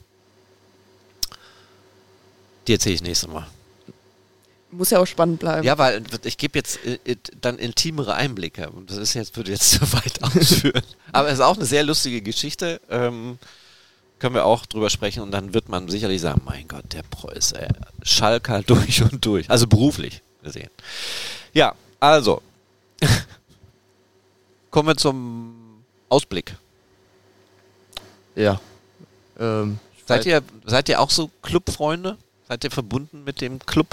Die erzähle ich nächstes Mal.
Muss ja auch spannend bleiben.
Ja, weil ich gebe jetzt äh, äh, dann intimere Einblicke. Und das ist jetzt, würde jetzt zu weit ausführen. Aber es ist auch eine sehr lustige Geschichte. Ähm, können wir auch drüber sprechen und dann wird man sicherlich sagen, mein Gott, der Preuß, ey, Schalker durch und durch. Also beruflich gesehen. Ja, also. Kommen wir zum Ausblick.
Ja. Ähm,
Seid ihr, seid ihr auch so Clubfreunde? Seid ihr verbunden mit dem Club?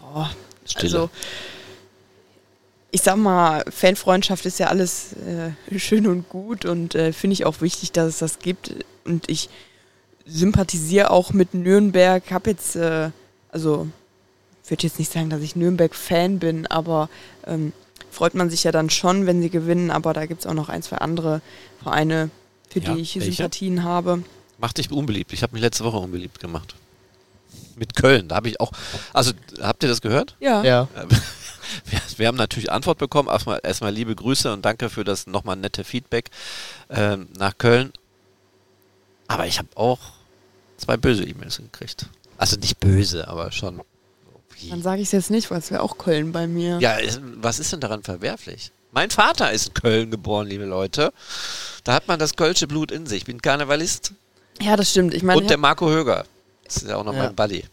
Boah, also ich sag mal, Fanfreundschaft ist ja alles äh, schön und gut und äh, finde ich auch wichtig, dass es das gibt. Und ich sympathisiere auch mit Nürnberg. Habe jetzt, äh, also ich würde jetzt nicht sagen, dass ich Nürnberg-Fan bin, aber ähm, freut man sich ja dann schon, wenn sie gewinnen. Aber da gibt es auch noch ein, zwei andere Vereine, für ja, die ich welche? Sympathien habe.
Macht dich unbeliebt. Ich habe mich letzte Woche unbeliebt gemacht. Mit Köln. Da habe ich auch. Also, habt ihr das gehört?
Ja.
Ja.
wir, wir, haben natürlich Antwort bekommen. Erstmal, erstmal liebe Grüße und danke für das nochmal nette Feedback ähm, nach Köln. Aber ich habe auch zwei böse E-Mails gekriegt. Also nicht böse, aber schon.
Wie? Dann sage ich es jetzt nicht, weil es wäre auch Köln bei mir.
Ja, was ist denn daran verwerflich? Mein Vater ist in Köln geboren, liebe Leute. Da hat man das kölsche Blut in sich. Ich bin Karnevalist.
Ja, das stimmt. Ich meine,
und der Marco Höger. Das ist ja auch noch ja. mein Buddy.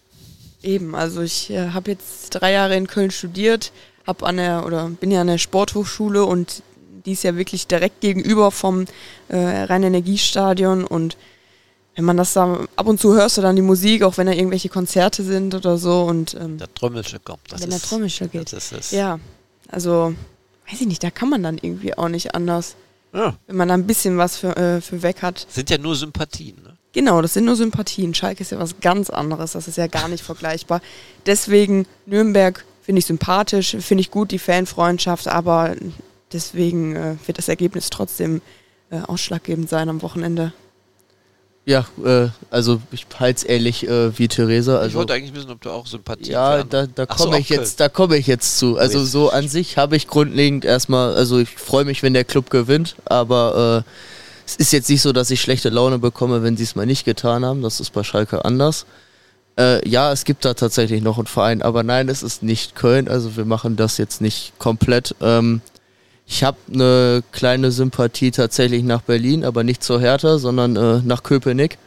Eben, also ich äh, habe jetzt drei Jahre in Köln studiert, hab an der oder bin ja an der Sporthochschule und die ist ja wirklich direkt gegenüber vom äh, Rhein-Energiestadion und wenn man das da ab und zu hörst du dann die Musik, auch wenn da irgendwelche Konzerte sind oder so und ähm,
der Trommelche kommt.
Das wenn ist, der Trommelche geht. Das ist Ja, also weiß ich nicht, da kann man dann irgendwie auch nicht anders. Ja. Wenn man da ein bisschen was für, äh, für weg hat.
Sind ja nur Sympathien, ne?
Genau, das sind nur Sympathien. Schalke ist ja was ganz anderes, das ist ja gar nicht vergleichbar. Deswegen Nürnberg finde ich sympathisch, finde ich gut, die Fanfreundschaft, aber deswegen äh, wird das Ergebnis trotzdem äh, ausschlaggebend sein am Wochenende.
Ja, äh, also ich halte es ähnlich äh, wie Theresa. Also,
ich wollte eigentlich wissen, ob du auch Sympathie
Ja, da, da
Ach so,
komme ich jetzt, da komme ich jetzt zu. Also so an sich habe ich grundlegend erstmal, also ich freue mich, wenn der Club gewinnt, aber äh, es ist jetzt nicht so, dass ich schlechte Laune bekomme, wenn sie es mal nicht getan haben. Das ist bei Schalke anders. Äh, ja, es gibt da tatsächlich noch einen Verein, aber nein, es ist nicht Köln. Also wir machen das jetzt nicht komplett. Ähm, ich habe eine kleine Sympathie tatsächlich nach Berlin, aber nicht zur Hertha, sondern äh, nach Köpenick.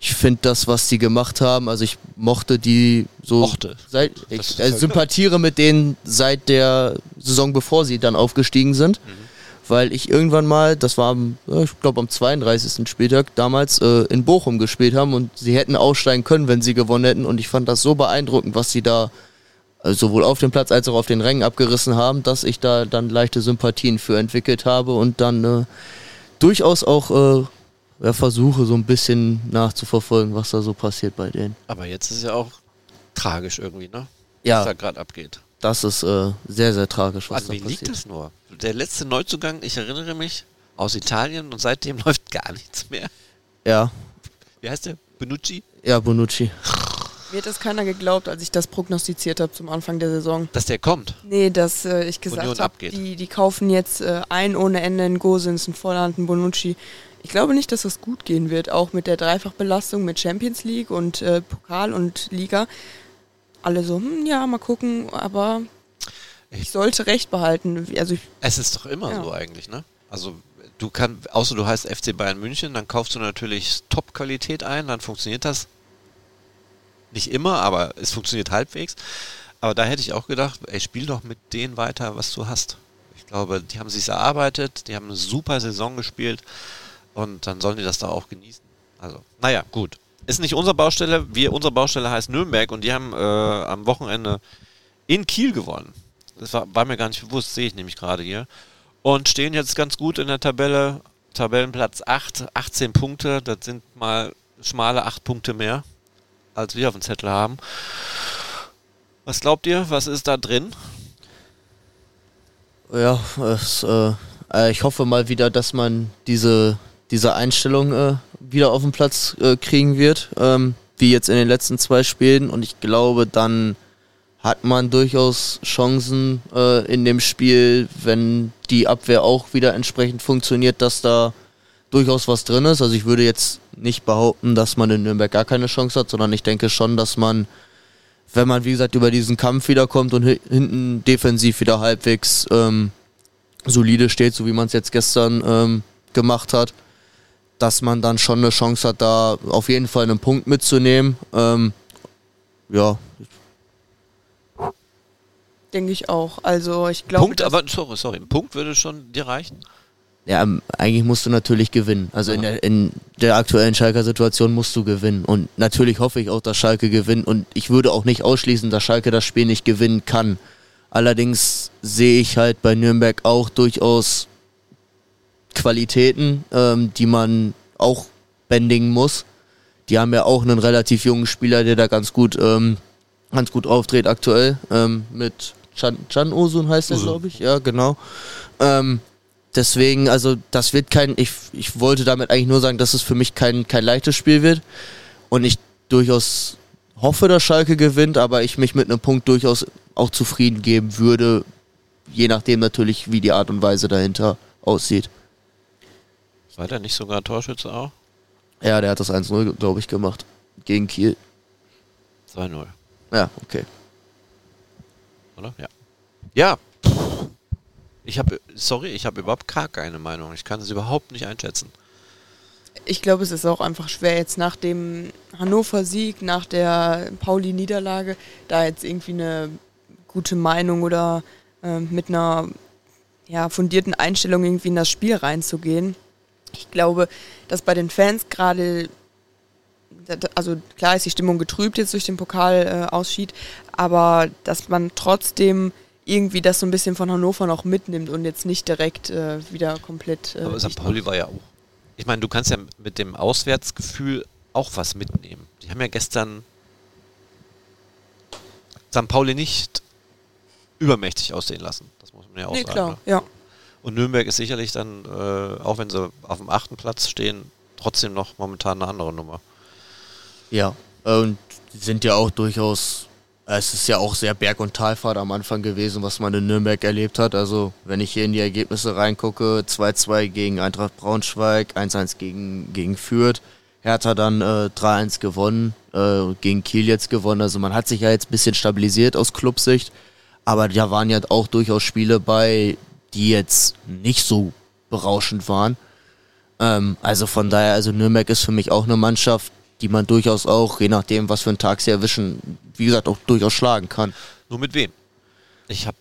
Ich finde das, was die gemacht haben, also ich mochte die so.
Mochte.
Seit, ich
ist
äh, sympathiere mit denen seit der Saison, bevor sie dann aufgestiegen sind. Weil ich irgendwann mal, das war am, ich glaube am 32. Spieltag damals, äh, in Bochum gespielt haben und sie hätten aussteigen können, wenn sie gewonnen hätten. Und ich fand das so beeindruckend, was sie da äh, sowohl auf dem Platz als auch auf den Rängen abgerissen haben, dass ich da dann leichte Sympathien für entwickelt habe und dann äh, durchaus auch äh, ja, versuche, so ein bisschen nachzuverfolgen, was da so passiert bei denen.
Aber jetzt ist ja auch tragisch irgendwie, ne? Was
Ja,
da gerade abgeht.
das ist äh, sehr, sehr tragisch, was
An
da
wen liegt
passiert.
das nur? Der letzte Neuzugang, ich erinnere mich, aus Italien und seitdem läuft gar nichts mehr.
Ja,
Wie heißt der? Benucci?
ja, Bonucci.
Mir hat das keiner geglaubt, als ich das prognostiziert habe zum Anfang der Saison.
Dass der kommt.
Nee, dass äh, ich gesagt habe,
abgeht.
die, die kaufen jetzt äh, ein ohne Ende in Gosens, in Volland, in Bonucci. Ich glaube nicht, dass das gut gehen wird, auch mit der Dreifachbelastung mit Champions League und äh, Pokal und Liga. Alle so, hm, ja, mal gucken, aber ich sollte recht behalten. Also ich,
Es ist doch immer
Ja.
so eigentlich, ne? Also du kannst, außer du heißt FC Bayern München, dann kaufst du natürlich Top-Qualität ein, dann funktioniert das nicht immer, aber es funktioniert halbwegs. Aber da hätte ich auch gedacht, ey, spiel doch mit denen weiter, was du hast. Ich glaube, die haben sich erarbeitet, die haben eine super Saison gespielt und dann sollen die das da auch genießen. Also, naja, gut. Ist nicht unsere Baustelle. Wir, unsere Baustelle heißt Nürnberg und die haben äh, am Wochenende in Kiel gewonnen. Das war, war mir gar nicht bewusst, sehe ich nämlich gerade hier. Und stehen jetzt ganz gut in der Tabelle. Tabellenplatz 8, 18 Punkte. Das sind mal schmale 8 Punkte mehr, als wir auf dem Zettel haben. Was glaubt ihr? Was ist da drin?
Ja, es, äh, ich hoffe mal wieder, dass man diese, diese Einstellung äh, wieder auf den Platz äh, kriegen wird, ähm, wie jetzt in den letzten zwei Spielen. Und ich glaube, dann hat man durchaus Chancen äh, in dem Spiel, wenn die Abwehr auch wieder entsprechend funktioniert, dass da durchaus was drin ist. Also ich würde jetzt nicht behaupten, dass man in Nürnberg gar keine Chance hat, sondern ich denke schon, dass man, wenn man wie gesagt über diesen Kampf wiederkommt und hi hinten defensiv wieder halbwegs ähm, solide steht, so wie man es jetzt gestern ähm, gemacht hat, dass man dann schon eine Chance hat, da auf jeden Fall einen Punkt mitzunehmen. Ähm, ja,
denke ich auch. Also ich glaube,
Punkt, aber sorry, sorry, ein Punkt würde schon dir reichen.
Ja, ähm, eigentlich musst du natürlich gewinnen. Also in der, in der aktuellen Schalker Situation musst du gewinnen. Und natürlich hoffe ich auch, dass Schalke gewinnt. Und ich würde auch nicht ausschließen, dass Schalke das Spiel nicht gewinnen kann. Allerdings sehe ich halt bei Nürnberg auch durchaus Qualitäten, ähm, die man auch bändigen muss. Die haben ja auch einen relativ jungen Spieler, der da ganz gut, ähm, ganz gut auftritt aktuell. Ähm, mit Can, Can Osun heißt er, glaube ich. Ja, genau. Ähm, deswegen, also das wird kein, ich, ich wollte damit eigentlich nur sagen, dass es für mich kein, kein leichtes Spiel wird. Und ich durchaus hoffe, dass Schalke gewinnt, aber ich mich mit einem Punkt durchaus auch zufrieden geben würde, je nachdem natürlich, wie die Art und Weise dahinter aussieht.
War der nicht sogar Torschütze auch?
Ja, der hat das 1-0, glaube ich, gemacht. Gegen Kiel.
2-0,
Ja, okay.
Oder? Ja. Ja. Ich habe, sorry, ich habe überhaupt gar keine Meinung. Ich kann es überhaupt nicht einschätzen.
ich glaube, es ist auch einfach schwer, jetzt nach dem Hannover-Sieg, nach der Pauli-Niederlage, da jetzt irgendwie eine gute Meinung oder äh, mit einer ja, fundierten Einstellung irgendwie in das Spiel reinzugehen. Ich glaube, dass bei den Fans gerade, also klar ist die Stimmung getrübt jetzt durch den Pokal-Ausschied, aber dass man trotzdem irgendwie das so ein bisschen von Hannover noch mitnimmt und jetzt nicht direkt äh, wieder komplett. Äh,
Aber St. Pauli war ja auch. Ich meine, du kannst ja mit dem Auswärtsgefühl auch was mitnehmen. Die haben ja gestern St. Pauli nicht übermächtig aussehen lassen. Das muss man ja auch
Nee,
sagen.
klar,
Ne?
ja.
Und Nürnberg ist sicherlich dann, äh, auch wenn sie auf dem achten Platz stehen, trotzdem noch momentan eine andere Nummer.
Ja, und sind ja auch durchaus, es ist ja auch sehr Berg- und Talfahrt am Anfang gewesen, was man in Nürnberg erlebt hat. Also, wenn ich hier in die Ergebnisse reingucke, 2-2 gegen Eintracht Braunschweig, 1-1 gegen, gegen Fürth, Hertha dann äh, 3-1 gewonnen, äh, gegen Kiel jetzt gewonnen. Also, man hat sich ja jetzt ein bisschen stabilisiert aus Clubsicht. Aber da waren ja auch durchaus Spiele bei, die jetzt nicht so berauschend waren. Ähm, also von daher, also Nürnberg ist für mich auch eine Mannschaft, die man durchaus auch, je nachdem, was für einen Tag sie erwischen, wie gesagt, auch durchaus schlagen kann.
Nur mit wem? Ich habe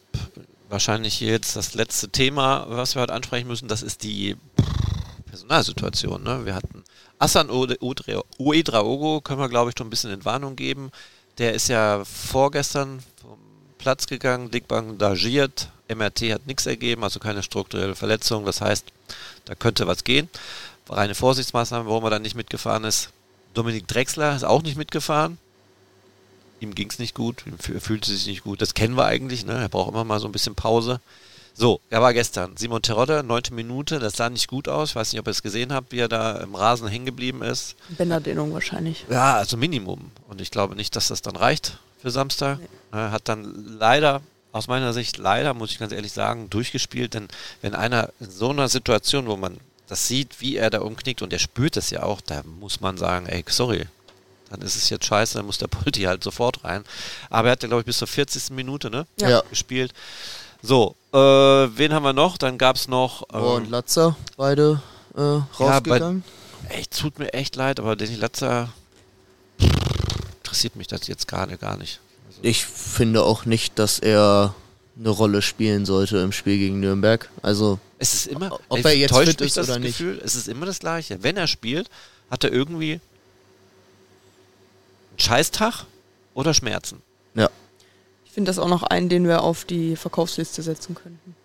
wahrscheinlich jetzt das letzte Thema, was wir heute ansprechen müssen, das ist die Personalsituation. Ne? Wir hatten Assan Uedraogo, können wir glaube ich schon ein bisschen in Warnung geben. Der ist ja vorgestern vom Platz gegangen, dickbank dagiert, MRT hat nichts ergeben, also keine strukturelle Verletzung. Das heißt, da könnte was gehen. Reine Vorsichtsmaßnahmen, warum er dann nicht mitgefahren ist. Dominik Drexler ist auch nicht mitgefahren. Ihm ging es nicht gut, er fühlte sich nicht gut. Das kennen wir eigentlich, ne? Er braucht immer mal so ein bisschen Pause. So, er war gestern. Simon Terodde, neunte Minute, das sah nicht gut aus. Ich weiß nicht, ob ihr es gesehen habt, wie er da im Rasen hängen geblieben ist.
Bänderdehnung wahrscheinlich.
Ja, also Minimum. Und ich glaube nicht, dass das dann reicht für Samstag. Nee. Er hat dann leider, aus meiner Sicht leider, muss ich ganz ehrlich sagen, durchgespielt. Denn wenn einer in so einer Situation, wo man das sieht, wie er da umknickt und er spürt es ja auch, da muss man sagen, ey, sorry, dann ist es jetzt scheiße, dann muss der Polti halt sofort rein. Aber er hat ja, glaube ich, bis zur 40. Minute ne,
ja.
gespielt. So, äh, wen haben wir noch? Dann gab es noch.
Ähm, oh, und Latzer, beide äh, rausgegangen.
Ja, bei, echt, tut mir echt leid, aber Danny Latzer interessiert mich das jetzt gerade gar nicht.
Also ich finde auch nicht, dass er eine Rolle spielen sollte im Spiel gegen Nürnberg. Also
es ist immer,
ob er jetzt fit ist oder nicht.
Gefühl, es ist immer das Gleiche. Wenn er spielt, hat er irgendwie einen Scheißtag oder Schmerzen.
Ja.
Ich finde das auch noch einen, den wir auf die Verkaufsliste setzen könnten.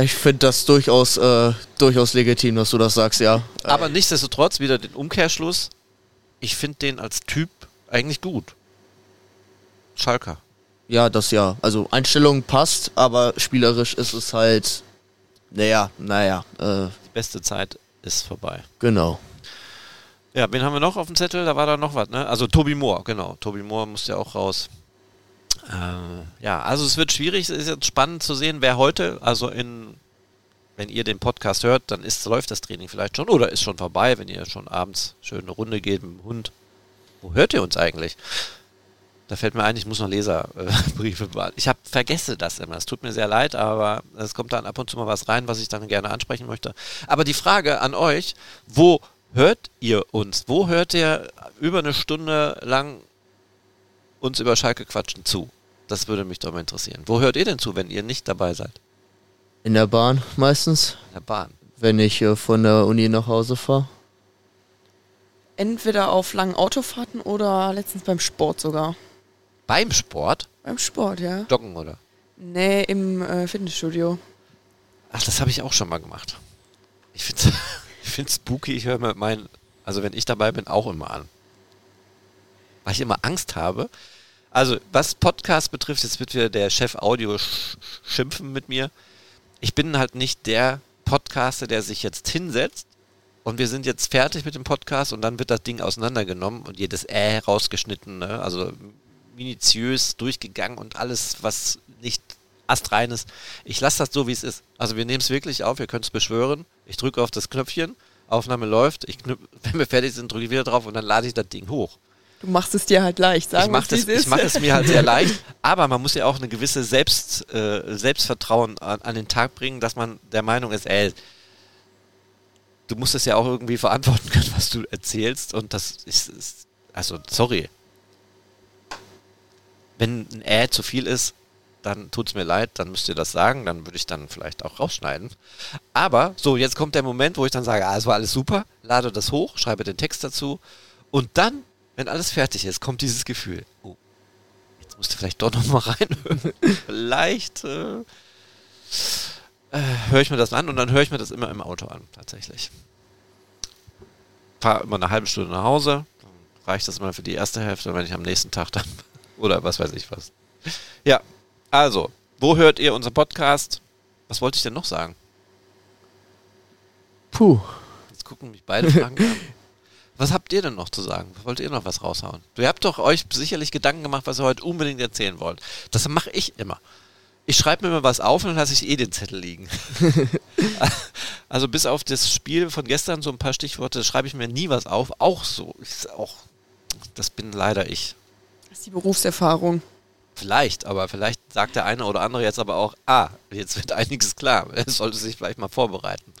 Ich finde das durchaus, äh, durchaus legitim, dass du das sagst, ja.
Aber nichtsdestotrotz wieder den Umkehrschluss. Ich finde den als Typ eigentlich gut. Schalker.
Ja, das ja. Also Einstellung passt, aber spielerisch ist es halt, naja, naja. Äh,
Die beste Zeit ist vorbei.
Genau.
Ja, wen haben wir noch auf dem Zettel? Da war da noch was, ne? Also Tobi Moore, genau. Tobi Moore muss ja auch raus. Äh, ja, also es wird schwierig. Es ist jetzt spannend zu sehen, wer heute, also in, wenn ihr den Podcast hört, dann ist, läuft das Training vielleicht schon oder ist schon vorbei, wenn ihr schon abends schön eine Runde geht mit dem Hund. Wo hört ihr uns eigentlich? Da fällt mir ein, ich muss noch Leserbriefe beantworten. Ich hab, vergesse das immer. Es tut mir sehr leid, aber es kommt dann ab und zu mal was rein, was ich dann gerne ansprechen möchte. Aber die Frage an euch, wo hört ihr uns? Wo hört ihr über eine Stunde lang uns über Schalke quatschen zu? Das würde mich doch mal interessieren. Wo hört ihr denn zu, wenn ihr nicht dabei seid?
In der Bahn meistens.
In der Bahn.
Wenn ich äh, von der Uni nach Hause fahre.
Entweder auf langen Autofahrten oder letztens beim Sport sogar.
Beim Sport?
Beim Sport, ja.
Joggen, oder?
Nee, im äh, Fitnessstudio.
Ach, das habe ich auch schon mal gemacht. Ich finde ich find's spooky, ich höre mir meinen, also wenn ich dabei bin, auch immer an. Weil ich immer Angst habe. Also, was Podcast betrifft, jetzt wird wieder der Chef Audio sch schimpfen mit mir. Ich bin halt nicht der Podcaster, der sich jetzt hinsetzt und wir sind jetzt fertig mit dem Podcast und dann wird das Ding auseinandergenommen und jedes Äh rausgeschnitten, ne? also minutiös durchgegangen und alles, was nicht astrein ist. Ich lasse das so, wie es ist. Also wir nehmen es wirklich auf, ihr könnt es beschwören. Ich drücke auf das Knöpfchen, Aufnahme läuft, ich knüpp, wenn wir fertig sind, drücke ich wieder drauf und dann lade ich das Ding hoch.
Du machst es dir halt leicht, sagen
ich mache es, ich mach es mir halt sehr leicht, aber man muss ja auch eine gewisse Selbst, äh, Selbstvertrauen an, an, den Tag bringen, dass man der Meinung ist, ey, du musst es ja auch irgendwie verantworten können, was du erzählst. Und das ist, ist also sorry. Wenn ein Äh zu viel ist, dann tut es mir leid, dann müsst ihr das sagen, dann würde ich dann vielleicht auch rausschneiden. Aber so, jetzt kommt der Moment, wo ich dann sage, ah, es war alles super, lade das hoch, schreibe den Text dazu und dann, wenn alles fertig ist, kommt dieses Gefühl, oh, jetzt musst du vielleicht doch nochmal reinhören. vielleicht äh, äh, höre ich mir das an und dann höre ich mir das immer im Auto an, tatsächlich. Fahre immer eine halbe Stunde nach Hause, reicht das immer für die erste Hälfte, wenn ich am nächsten Tag dann, oder was weiß ich was. Ja, also, wo hört ihr unseren Podcast? Was wollte ich denn noch sagen?
Puh.
Jetzt gucken mich beide Fragen an. Was habt ihr denn noch zu sagen? Wollt ihr noch was raushauen? Du habt doch euch sicherlich Gedanken gemacht, was ihr heute unbedingt erzählen wollt. Das mache ich immer. Ich schreibe mir mal was auf und dann lasse ich eh den Zettel liegen. also bis auf das Spiel von gestern so ein paar Stichworte schreibe ich mir nie was auf. Auch so. Ich, auch, das bin leider ich.
Das ist die Berufserfahrung.
Vielleicht, aber vielleicht sagt der eine oder andere jetzt aber auch, ah, jetzt wird einiges klar. Er sollte sich vielleicht mal vorbereiten.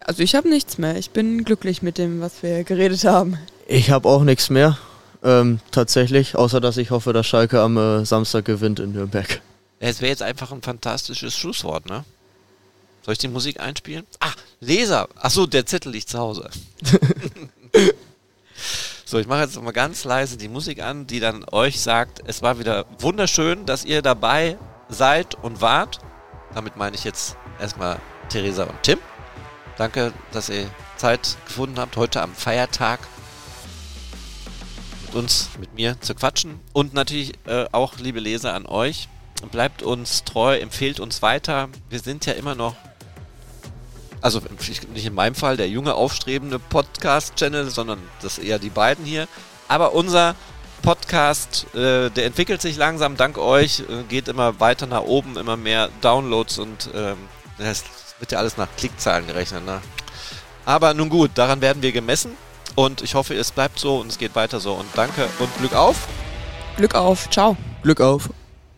Also ich habe nichts mehr. Ich bin glücklich mit dem, was wir geredet haben.
Ich habe auch nichts mehr. Ähm, tatsächlich, außer dass ich hoffe, dass Schalke am äh, Samstag gewinnt in Nürnberg.
Es wäre jetzt einfach ein fantastisches Schlusswort, ne? Soll ich die Musik einspielen? Ah, Leser. Achso, der Zettel liegt zu Hause. so, ich mache jetzt mal ganz leise die Musik an, die dann euch sagt, es war wieder wunderschön, dass ihr dabei seid und wart. Damit meine ich jetzt erstmal Theresa und Tim. Danke, dass ihr Zeit gefunden habt, heute am Feiertag mit uns, mit mir zu quatschen. Und natürlich äh, auch, liebe Leser, an euch. Bleibt uns treu, empfehlt uns weiter. Wir sind ja immer noch, also nicht in meinem Fall der junge, aufstrebende Podcast-Channel, sondern das eher die beiden hier. Aber unser Podcast, äh, der entwickelt sich langsam dank euch, äh, geht immer weiter nach oben, immer mehr Downloads und ähm, das wird ja alles nach Klickzahlen gerechnet. Ne? Aber nun gut, daran werden wir gemessen. Und ich hoffe, es bleibt so und es geht weiter so. Und danke und Glück auf.
Glück auf. Ciao.
Glück auf.